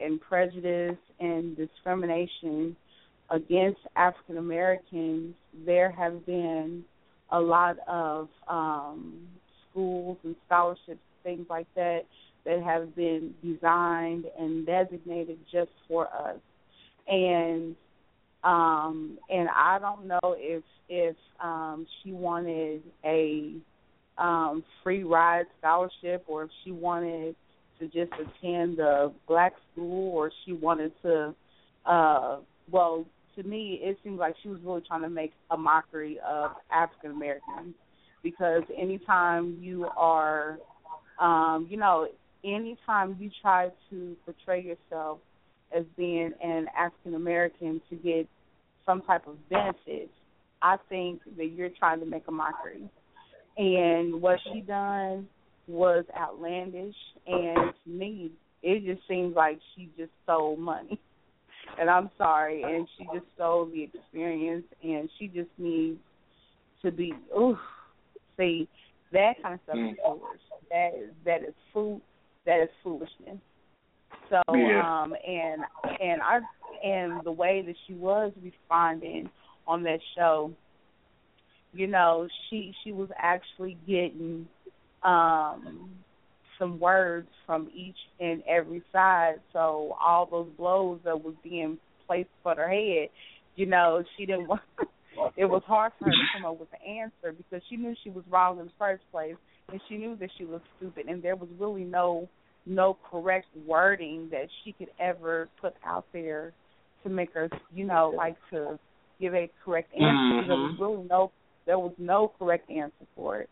and prejudice and discrimination against African Americans, there have been a lot of um, schools and scholarships, things like that, that have been designed and designated just for us. And um, and I don't know if if um, she wanted a um, free ride scholarship or if she wanted to just attend a black school or she wanted to uh well to me it seems like she was really trying to make a mockery of African Americans because anytime you are um you know anytime you try to portray yourself as being an African American to get some type of benefits I think that you're trying to make a mockery and what she done was outlandish. And to me it just seems like she just stole money. And i'm sorry. And she just stole the experience. And she just needs to be ooh see that kind of stuff is foolish. That is that is fool that is foolishness. So Yeah. um and and i and the way that she was responding on that show you know she she was actually getting um some words from each and every side. So all those blows that was being placed for her head you know she didn't want it was hard for her to come up with an answer because she knew she was wrong in the first place and she knew that she was stupid and there was really no no correct wording that she could ever put out there to make her you know like to give a correct answer. There was really no there was no correct answer for it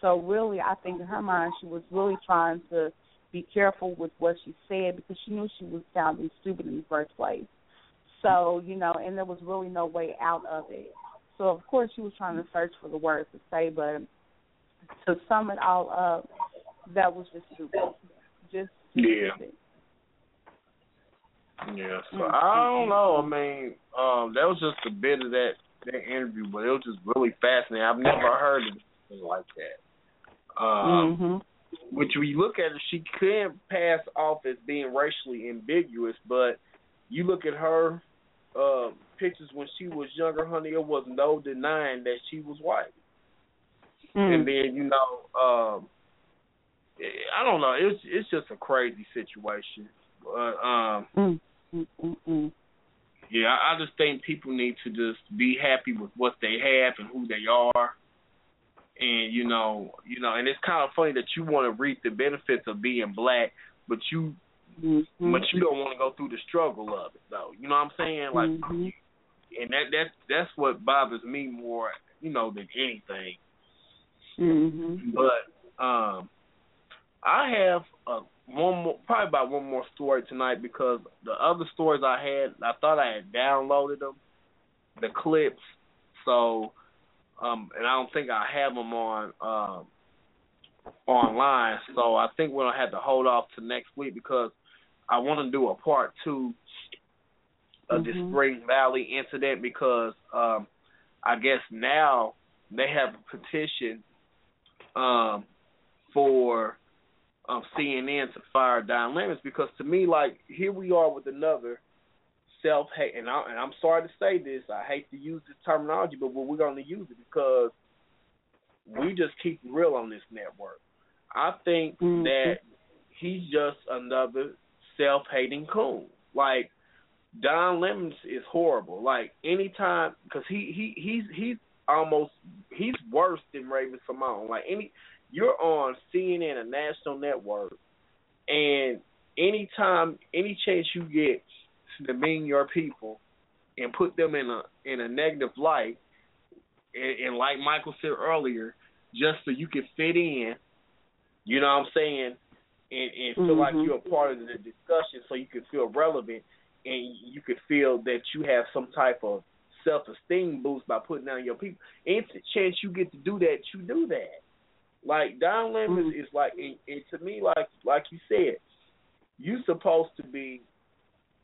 so really, I think in her mind, she was really trying to be careful with what she said because she knew she was sounding stupid in the first place. So you know, and there was really no way out of it. So of course, she was trying to search for the words to say, but to sum it all up, that was just stupid. Just Yeah. Yeah, so I don't know. I mean, um, that was just a bit of that that interview, but it was just really fascinating. I've never heard of anything like that. Um, Mhm. which you look at it, she can pass off as being racially ambiguous, but you look at her uh, pictures when she was younger, honey, it was no denying that she was white. Mm. And then you know, um, I don't know. It's it's just a crazy situation. But um, Mm. Mm, mm, mm. Yeah, I I just think people need to just be happy with what they have and who they are. And you know, you know, and it's kind of funny that you want to reap the benefits of being black, but you, Mhm. but you don't want to go through the struggle of it, though. You know what I'm saying? Like, Mhm. and that that that's what bothers me more, you know, than anything. Mhm. But um, I have uh, one more, probably about one more story tonight because the other stories I had, I thought I had downloaded them, the clips. So, um, and I don't think I have them on um online. So I think we're gonna have to hold off to next week because I want to do a part two of this Mhm. Spring Valley incident because um, I guess now they have a petition um, for um, CNN to fire Don Lemons because to me, like here we are with another self hate, and, I, and I'm sorry to say this, I hate to use this terminology, but we're going to use it because we just keep real on this network. I think Mhm. that he's just another self hating coon. Like Don Lemons is horrible. Like anytime, because he he he's he's almost he's worse than Raven Symone. Like any, you're on CNN, a national network, and anytime, any chance you get to demean your people and put them in a in a negative light, and, and like Michael said earlier, just so you can fit in, you know what I'm saying, and, and feel like Mhm. you're a part of the discussion, so you can feel relevant and you could feel that you have some type of self esteem boost by putting down your people. Any chance you get to do that, you do that. Like Don Lemons mm-hmm. is like, and, and to me, like like you said, you supposed to be,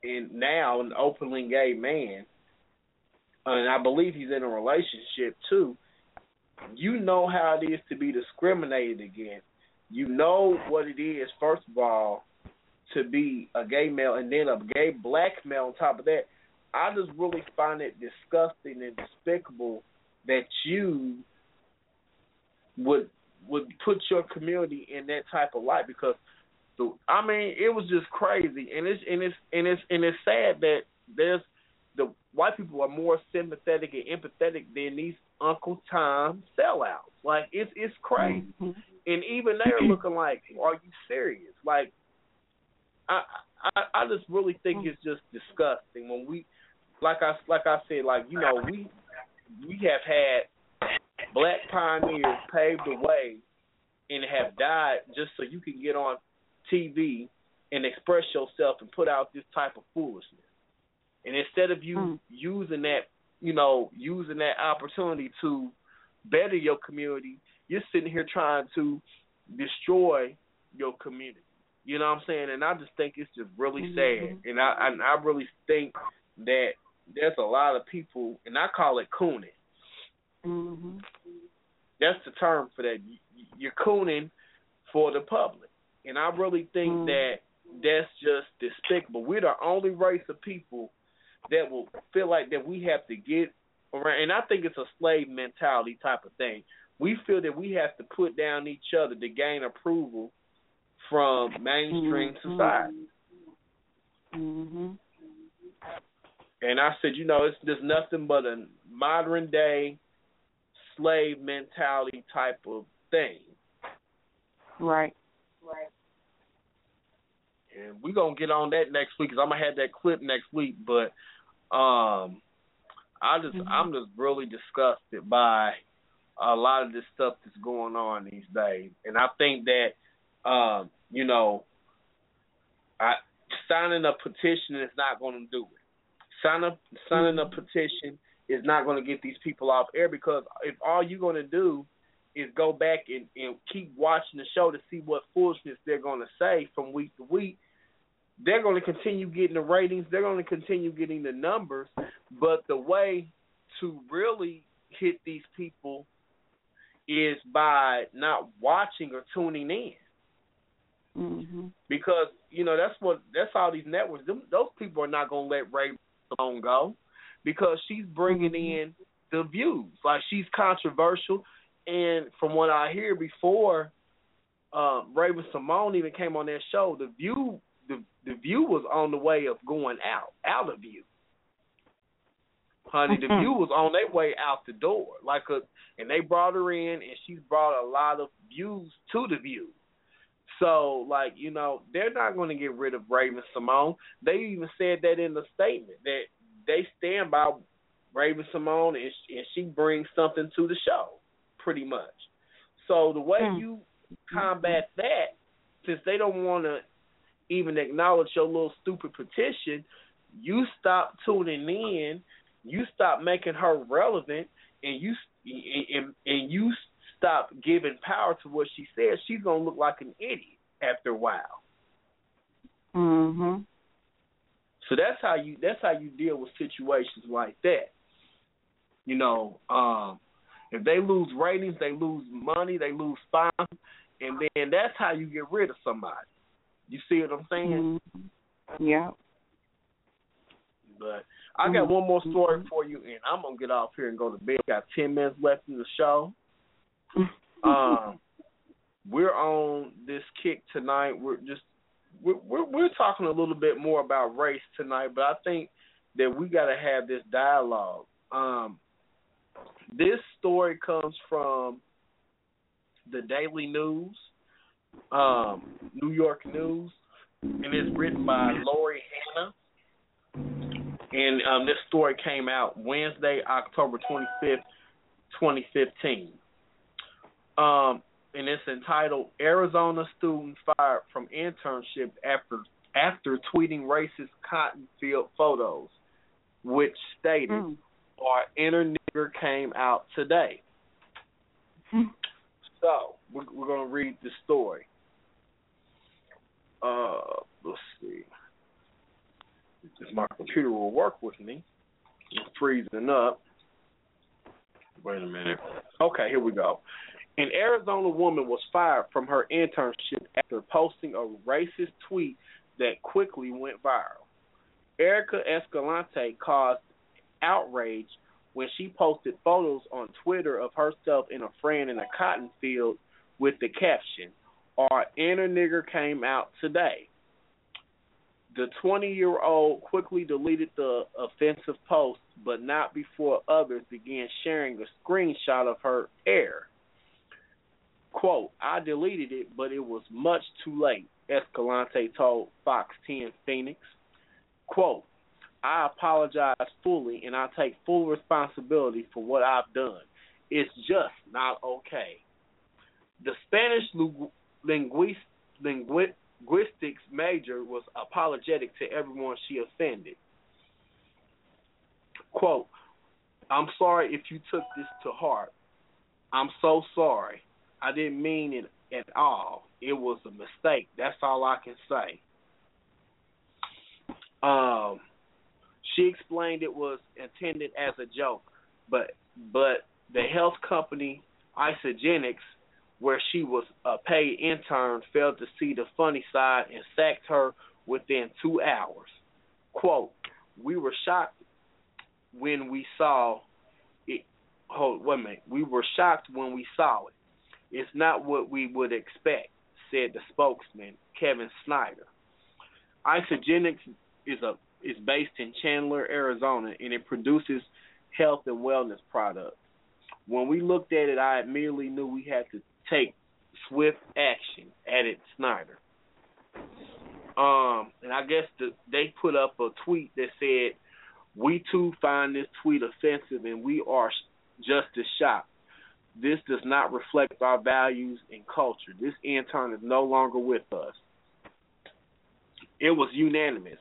in now an openly gay man, and I believe he's in a relationship too. You know how it is to be discriminated against. You know what it is, first of all, to be a gay male and then a gay black male on top of that. I just really find it disgusting and despicable that you would would put your community in that type of light because the I mean it was just crazy and it's and it's and it's and it's sad that there's the white people are more sympathetic and empathetic than these Uncle Tom sellouts. Like it's it's crazy. Mm-hmm. And even they're looking like, Are you serious? Like I I I just really think it's just disgusting when we like I like I said, like, you know, we we have had black pioneers pave the way and have died just so you can get on TV and express yourself and put out this type of foolishness. And instead of you mm. using that, you know, using that opportunity to better your community, you're sitting here trying to destroy your community. You know what I'm saying? And I just think it's just really mm-hmm. sad. And I and I really think that there's a lot of people, and I call it cooning. Mhm. That's the term for that. You- You're cooning for the public, and I really think that that's just despicable. We're the only race of people that will feel like that we have to get around, and I think it's a slave mentality type of thing. We feel that we have to put down each other to gain approval from mainstream Mhm. society. Mhm. And I said, you know, it's just nothing but a modern day slave mentality type of thing. Right. Right. And we're gonna get on that next week because I'm gonna have that clip next week. But um, I just I'm just really disgusted by a lot of this stuff that's going on these days, and I think that um, you know, I signing a petition is not going to do it. Sign up, signing a petition is not going to get these people off air because if all you're going to do is go back and, and keep watching the show to see what foolishness they're going to say from week to week. They're going to continue getting the ratings. They're going to continue getting the numbers. But the way to really hit these people is by not watching or tuning in. Mm-hmm. Because you know that's what that's all these networks. Them, those people are not going to let Ray Symone go because she's bringing mm-hmm. in the views. Like she's controversial, and from what I hear before, um, Raven Symone even came on that show. The view, the the view was on the way of going out, out of view. Honey, the mm-hmm. view was on their way out the door. Like a, and they brought her in, and she's brought a lot of views to the view. So, like, you know, they're not going to get rid of Raven Symone. They even said that in the statement that they stand by Raven Symone and, and she brings something to the show, pretty much. So the way you combat that, since they don't want to even acknowledge your little stupid petition, you stop tuning in, you stop making her relevant, and you and, and you stop giving power to what she says. She's gonna look like an idiot after a while. Mhm. So that's how you that's how you deal with situations like that. You know, um, if they lose ratings, they lose money, they lose sponsors, and then that's how you get rid of somebody. You see what I'm saying? Mm-hmm. Yeah. But I got one more story for you, and I'm gonna get off here and go to bed. Got ten minutes left in the show. um, we're on this kick tonight. We're just we're, we're talking a little bit more about race tonight, but I think that we got to have this dialogue. Um, this story comes from the Daily News, um, New York News, and it's written by Lori Hanna. And um, this story came out Wednesday, October 25th, 2015. Um, and it's entitled "Arizona Student Fired from Internship After After Tweeting Racist Cotton Field Photos," which stated, "Our inner nigger came out today." So we're, we're going to read the story. Uh, let's see. If my computer will work with me, it's freezing up. Wait a minute. Okay, here we go. An Arizona woman was fired from her internship after posting a racist tweet that quickly went viral. Erica Escalante caused outrage when she posted photos on Twitter of herself and a friend in a cotton field with the caption, Our inner nigger came out today. The 20 year old quickly deleted the offensive post, but not before others began sharing a screenshot of her air. Quote, I deleted it, but it was much too late, Escalante told Fox 10 Phoenix. Quote, I apologize fully and I take full responsibility for what I've done. It's just not okay. The Spanish linguist, linguistics major was apologetic to everyone she offended. Quote, I'm sorry if you took this to heart. I'm so sorry. I didn't mean it at all. It was a mistake. That's all I can say. Um, she explained it was intended as a joke, but but the health company Isagenix, where she was a paid intern, failed to see the funny side and sacked her within two hours. Quote, we were shocked when we saw it. Hold, wait a minute. We were shocked when we saw it. It's not what we would expect, said the spokesman, Kevin Snyder. Isagenix is a is based in Chandler, Arizona, and it produces health and wellness products. When we looked at it, I immediately knew we had to take swift action, added Snyder. Um, and I guess the, they put up a tweet that said, "We too find this tweet offensive, and we are just as shocked. This does not reflect our values and culture. This intern is no longer with us." It was unanimous,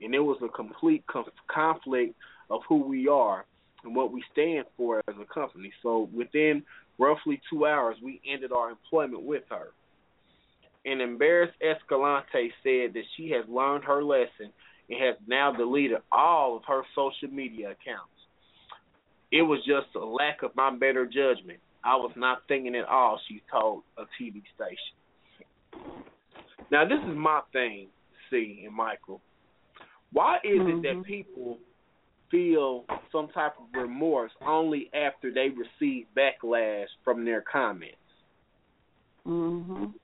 and it was a complete conf- conflict of who we are and what we stand for as a company. So within roughly two hours, we ended our employment with her. And embarrassed Escalante said that she has learned her lesson and has now deleted all of her social media accounts. It was just a lack of my better judgment. I was not thinking at all, she told a TV station. Now, this is my thing, Cie and Michael. Why is it that people feel some type of remorse only after they receive backlash from their comments? Mhm.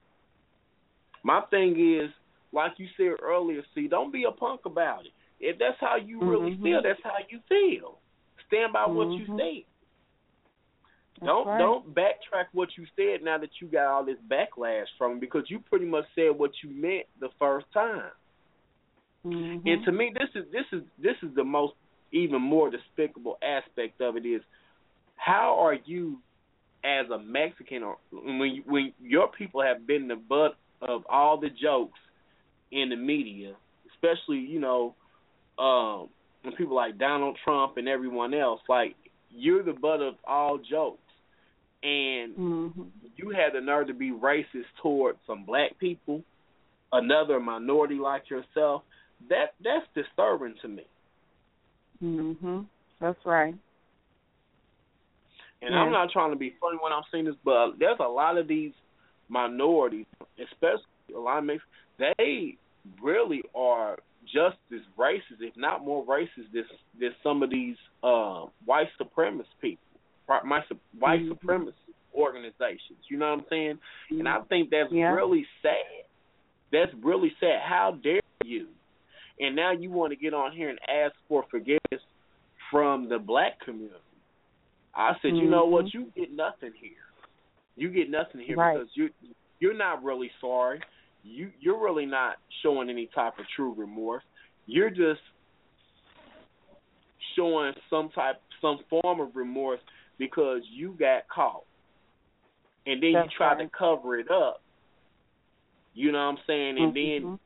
My thing is, like you said earlier, see, don't be a punk about it. If that's how you really Mhm. feel, that's how you feel. Stand by what you Mhm. said. That's don't right. don't backtrack what you said now that you got all this backlash from because you pretty much said what you meant the first time. Mhm. And to me, this is this is this is the most even more despicable aspect of it is how are you as a Mexican or when you, when your people have been the butt of all the jokes in the media, especially you know um, when people like Donald Trump and everyone else, like you're the butt of all jokes, and Mhm. you had the nerve to be racist towards some black people, another minority like yourself. That that's disturbing to me. Mhm. That's right. And Yeah. I'm not trying to be funny when I'm saying this, but there's a lot of these minorities, especially a lot of mixed, they really are just as racist, if not more racist, than than some of these uh, white supremacist people, my, white Mhm. supremacist organizations. You know what I'm saying? And I think that's Yeah. really sad. That's really sad. How dare you? And now you want to get on here and ask for forgiveness from the black community. I said, you know what? Mhm. You get nothing here. You get nothing here Right. because you you're not really sorry. You you're really not showing any type of true remorse. You're just showing some type some form of remorse because you got caught. And then That's you tried right. to cover it up. You know what I'm saying? And then Mhm.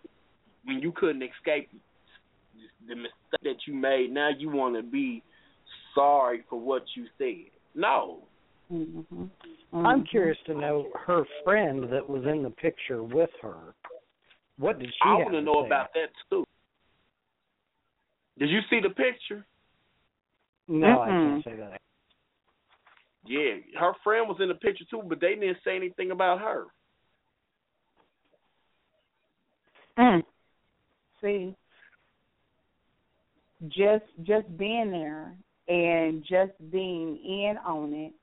when you couldn't escape the mistake that you made, now you want to be sorry for what you said. No. Mhm. I'm Mhm. curious to know her friend that was in the picture with her. What did she I have want to to know say? about that too. Did you see the picture? No, I Mm-mm. can't say that. Yeah, her friend was in the picture too, but they didn't say anything about her. Mm. See, just just being there and just being in on it,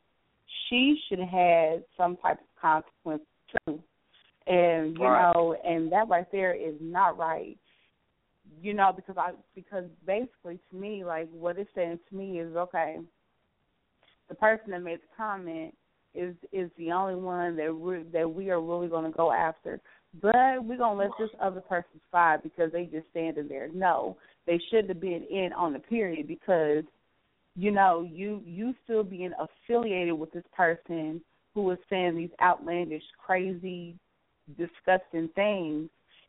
she should have had some type of consequence too. And you Right. know, and that right there is not right. You know, because I because basically to me, like what it's saying to me is okay. The person that made the comment is is the only one that we that we are really going to go after. But we're gonna let this other person slide because they just standing there. No, they shouldn't have been in on the period because you know you you still being affiliated with this person who is saying these outlandish, crazy, disgusting things.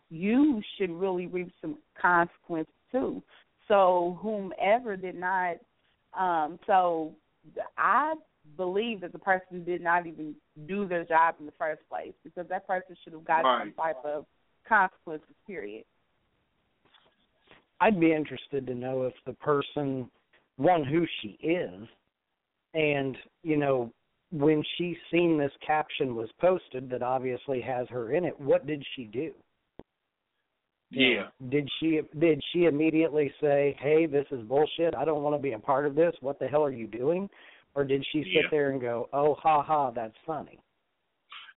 You should really reap some consequence too. So whomever did not, um, so I believe that the person did not even do their job in the first place because that person should have gotten some type of consequences. Period. I'd be interested to know if the person, one, who she is, and, you know, when she seen this caption was posted that obviously has her in it, what did she do? Know, Did she did she immediately say, "Hey, this is bullshit. I don't want to be a part of this. What the hell are you doing?" Or did she sit Yeah. there and go, "Oh, ha ha, that's funny."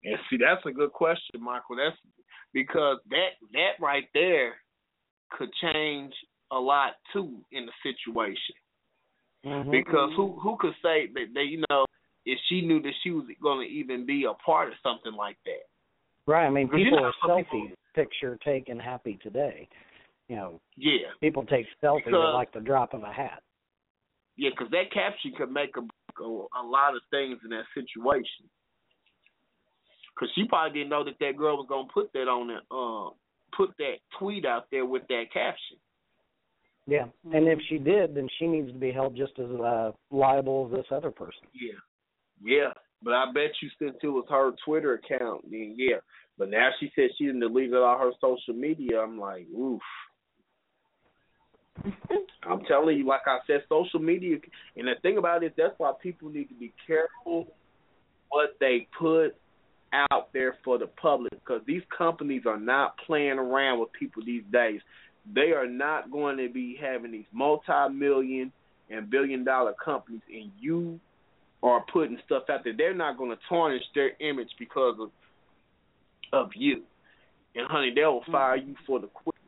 And see, that's a good question, Michael. That's because that that right there could change a lot too in the situation. Mm-hmm. Because who who could say that they you know if she knew that she was going to even be a part of something like that? Right. I mean, Because you know are how people- picture taken happy today. You know, Yeah, people take selfies Because- like the drop of a hat. yeah, because that caption could make a, a a lot of things in that situation. Because she probably didn't know that that girl was going to put that on that uh put that tweet out there with that caption. Yeah. And if she did, then she needs to be held just as uh, liable as this other person. Yeah, yeah, But I bet you since it was her Twitter account, then yeah. But now she said she didn't deleted all her social media. I'm like, oof. I'm telling you, like I said, social media. And the thing about it, that's why people need to be careful what they put out there for the public because these companies are not playing around with people these days. They are not going to be having these multi-million and billion-dollar companies, and you are putting stuff out there. They're not going to tarnish their image because of of you. And honey, they will fire you for the quickness.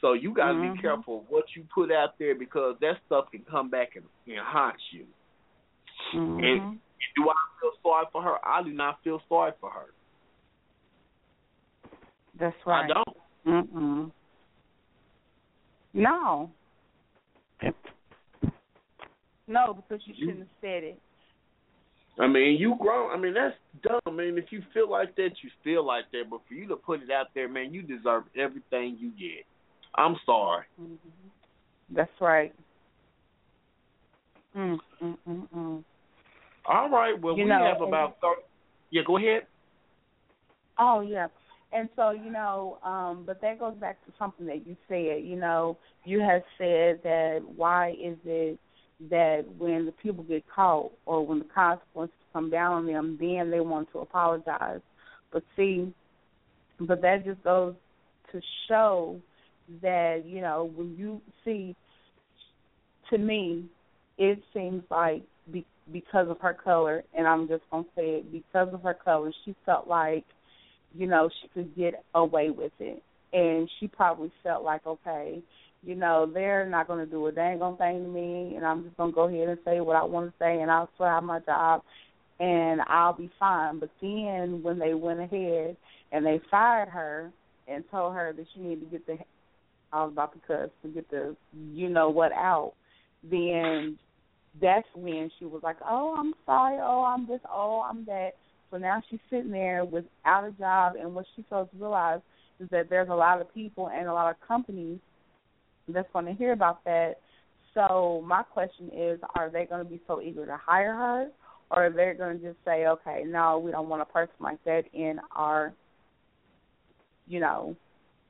So you got to Mhm. be careful of what you put out there because that stuff can come back and, and haunt you. Mhm. And do I feel sorry for her? I do not feel sorry for her. That's right. I don't. Mm-mm. No. No, because you shouldn't have said it. I mean, you grown. I mean, that's dumb. I mean, if you feel like that, you feel like that. But for you to put it out there, man, you deserve everything you get. I'm sorry. That's right. Mm, mm, mm, mm. All right. Well, You we know, have about thirty. Yeah, go ahead. Oh yeah. And so, you know, um, but that goes back to something that you said, you know, you have said that why is it that when the people get caught or when the consequences come down on them, then they want to apologize. But see, but that just goes to show that, you know, when you see, to me, it seems like be, because of her color, and I'm just going to say it, because of her color, she felt like you know, she could get away with it. And she probably felt like, okay, you know, they're not going to do a dang on thing to me, and I'm just going to go ahead and say what I want to say, and I'll still have my job, and I'll be fine. But then when they went ahead and they fired her and told her that she needed to get the, I was about to cuss, to get the, you know what, out, then that's when she was like, oh, I'm sorry, oh, I'm this, oh, I'm that. So now she's sitting there without a job, and what she fails to realize is that there's a lot of people and a lot of companies that's going to hear about that. So my question is, are they going to be so eager to hire her, or are they going to just say, okay, no, we don't want a person like that in our, you know,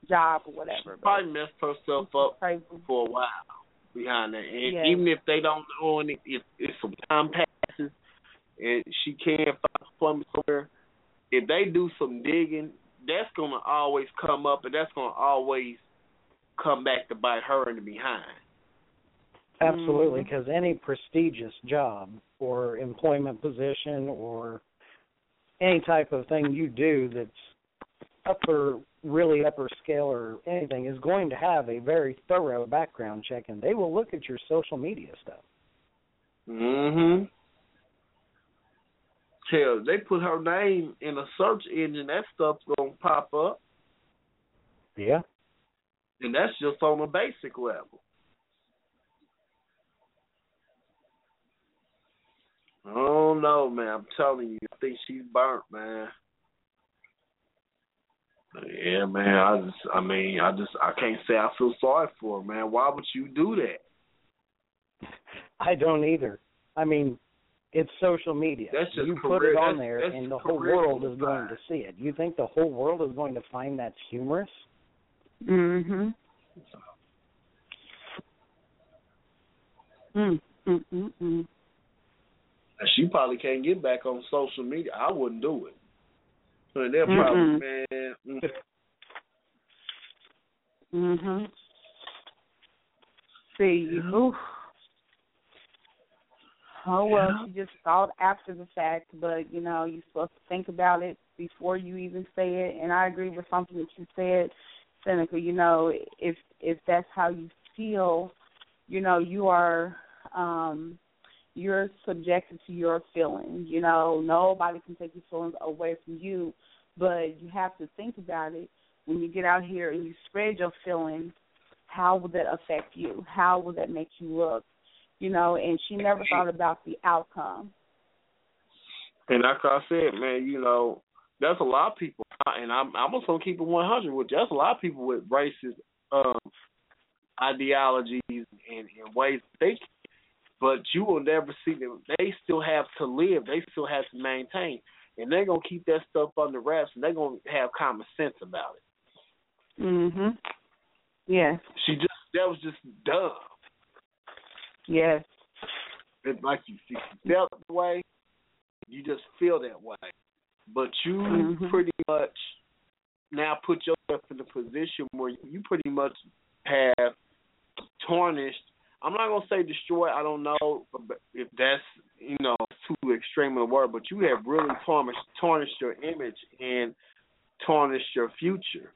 job or whatever? She Probably messed herself up for a while behind that. And Yeah. even if they don't know it, if if some time passes and she can't find employment somewhere, if they do some digging, that's gonna always come up, and that's gonna always come back to bite her in the behind. Absolutely, because any prestigious job or employment position or any type of thing you do that's upper, really upper scale or anything is going to have a very thorough background check, and they will look at your social media stuff. Mm-hmm. Hell, they put her name in a search engine, that stuff's gonna pop up, Yeah. And that's just on a basic level. I don't know, man. I'm telling you, I think she's burnt, man. Yeah, man. I just, I mean, I just, I can't say I feel sorry for her, man. Why would you do that? I don't either. I mean, it's social media. That's just you put career- it on that's- there, that's and the whole world is going to see it. You think the whole world is going to find that's humorous? Mhm. Mm, mm, mm, mm. She probably can't get back on social media. I wouldn't do it. So they're probably, man. mm. Mhm. See, oof. Oh well, she just thought after the fact, but you know, you're supposed to think about it before you even say it. And I agree with something that you said, Senica. You know, if if that's how you feel, you know, you are um you're subjected to your feelings. You know, nobody can take your feelings away from you, but you have to think about it when you get out here and you spread your feelings. How will that affect you? How will that make you look? You know, and she never thought about the outcome. And like I said, man, you know, there's a lot of people, and I'm I'm just gonna keep it 100 with you. There's a lot of people with racist um, ideologies and, and ways of thinking, but you will never see them. They still have to live. They still have to maintain, and they're gonna keep that stuff under wraps, and they're gonna have common sense about it. Mhm. Yes. She just that was just dumb. Yes. It's like you, you felt the way, you just feel that way, but you Mhm. pretty much now put yourself in a position where you pretty much have tarnished. I'm not gonna say destroy. I don't know if that's you know too extreme of a word, but you have really tarnished tarnished your image and tarnished your future.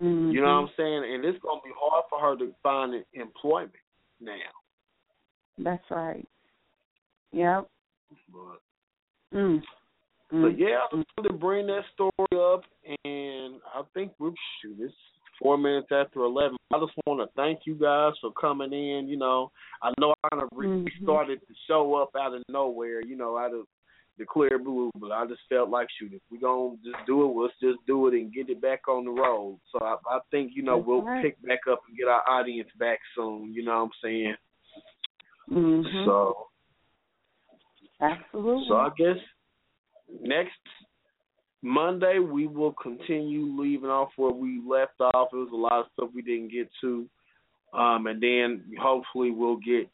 Mhm. You know what I'm saying? And it's gonna be hard for her to find employment now. That's right. Yep. But Mm. But Mm. yeah, I just wanted to bring that story up, and I think we're shoot. It's four minutes after eleven. I just want to thank you guys for coming in. You know, I know I kind of restarted the show up out of nowhere. You know, out of the clear blue, but I just felt like shoot, if we're gonna just do it, let's just do it and get it back on the road. So I, I think you know That's we'll right. pick back up and get our audience back soon. You know what I'm saying? Mhm. So. Absolutely. So I guess next Monday we will continue leaving off where we left off. It was a lot of stuff we didn't get to, um, and then hopefully we'll get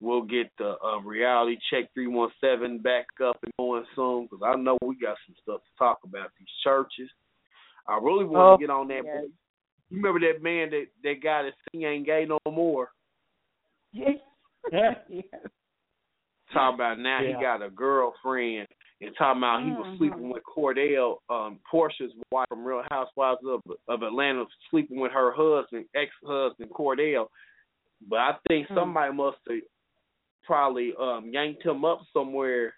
we'll get the uh, reality check three one seven back up and going soon because I know we got some stuff to talk about these churches. I really want Oh, to get on that. yes. You remember that man that that guy that he ain't gay no more? Yes. yes. Talking about now Yeah. he got a girlfriend and talking about he was Mhm. sleeping with Kordell, um, Porsha's wife from Real Housewives of of Atlanta, sleeping with her husband, ex husband Kordell. But I think Hmm. somebody must have probably um yanked him up somewhere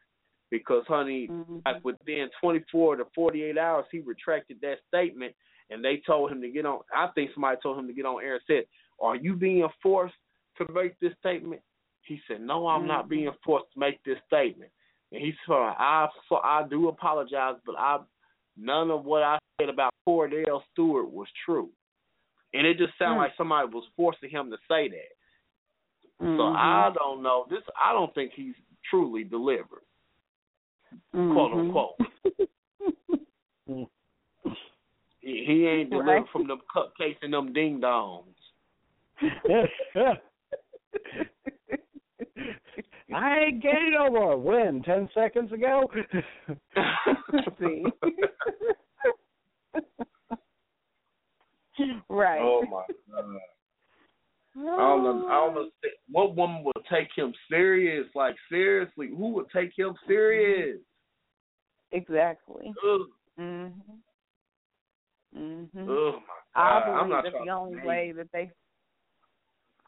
because honey, Mm-hmm. like within twenty four to forty eight hours he retracted that statement and they told him to get on I think somebody told him to get on air and said, Are you being forced to make this statement? He said, No, I'm not Mhm. being forced to make this statement. And he said, I so I do apologize, but I none of what I said about Kordell Stewart was true. And it just sounded Mm. like somebody was forcing him to say that. So Mhm. I don't know. This I don't think he's truly delivered, quote Mhm. unquote. he, he ain't delivered Right. from them cupcakes and them ding dongs. I ain't gay no more. When? Ten seconds ago? See. right. Oh my god. I don't know. I don't know. What woman would take him serious? Like seriously, who would take him serious? Exactly. Ugh, Mhm. Mhm. ugh my I god. believe I'm not that trying the only be- way that they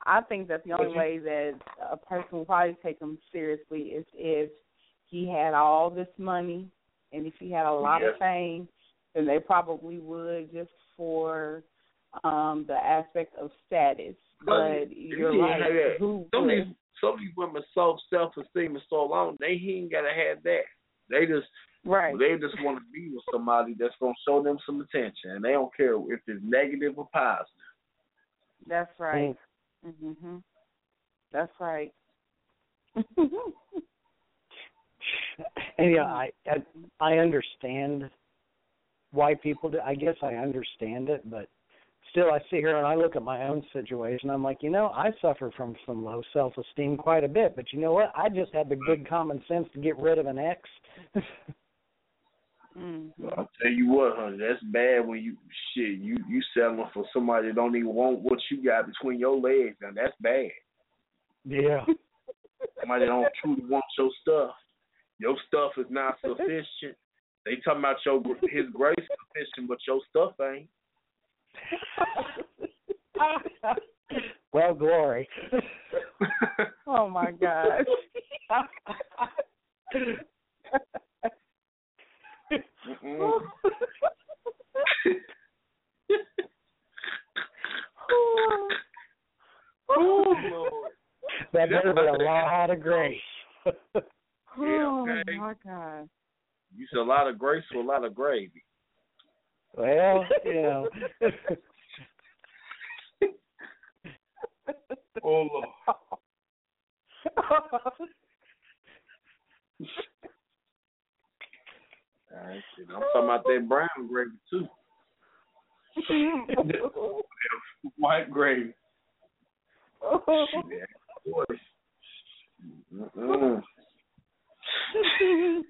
I think that the only way that a person will probably take him seriously is if he had all this money and if he had a lot Yeah. of fame, then they probably would just for um the aspect of status. But you're he right. ain't. Who some of these some of these women so self esteem is so long, they he ain't gotta have that. They just Right. they just want to be with somebody that's gonna show them some attention, and they don't care if it's negative or positive. That's right. Mhm. That's right. And yeah, I, I I understand why people do. I guess I understand it, but still, I sit here and I look at my own situation. I'm like, you know, I suffer from some low self-esteem quite a bit, but you know what? I just had the good common sense to get rid of an ex. Mm-hmm. Well, I'll tell you what, honey, that's bad when you shit you you settling for somebody that don't even want what you got between your legs. Now that's bad. yeah. Somebody that don't truly want your stuff. Your stuff is not sufficient. They talking about your his grace is sufficient, but your stuff ain't. well, glory. oh my gosh. Oh Lord. That better be a lot of grace. Oh okay. my god. You said a lot of grace for a lot of gravy. well, you know. Oh Lord. Alright, shit. I'm talking about that brown gravy too. White gravy. Shit. Mm-mm.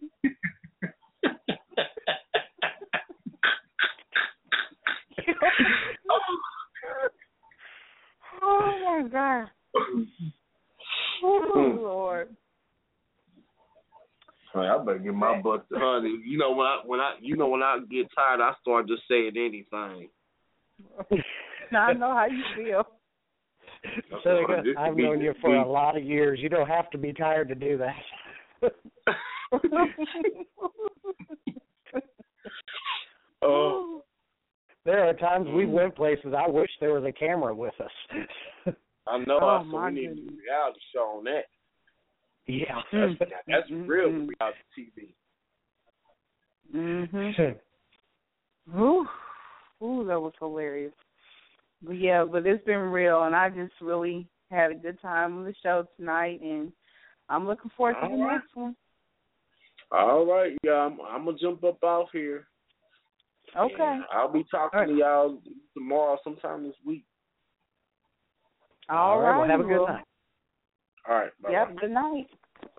oh my god. Oh Lord. Honey, I better get my butt, honey. You know when I when I you know when I get tired, I start just saying anything. now I know how you feel. So I've known you for a lot of years. You don't have to be tired to do that. Oh. There are times we went places. I wish there was a camera with us. I know. Oh, I so we need a reality show on that. Yeah. That's, that's real Mm-hmm. reality TV. Mhm. Ooh, ooh, that was hilarious. But yeah, but it's been real, and I just really had a good time on the show tonight, and I'm looking forward to the All right. next one. All right, yeah, I'm, I'm gonna jump up off here. Okay. And I'll be talking to y'all tomorrow, sometime this week. All right. Well, have a good night. All right. Bye. Yep. Good night.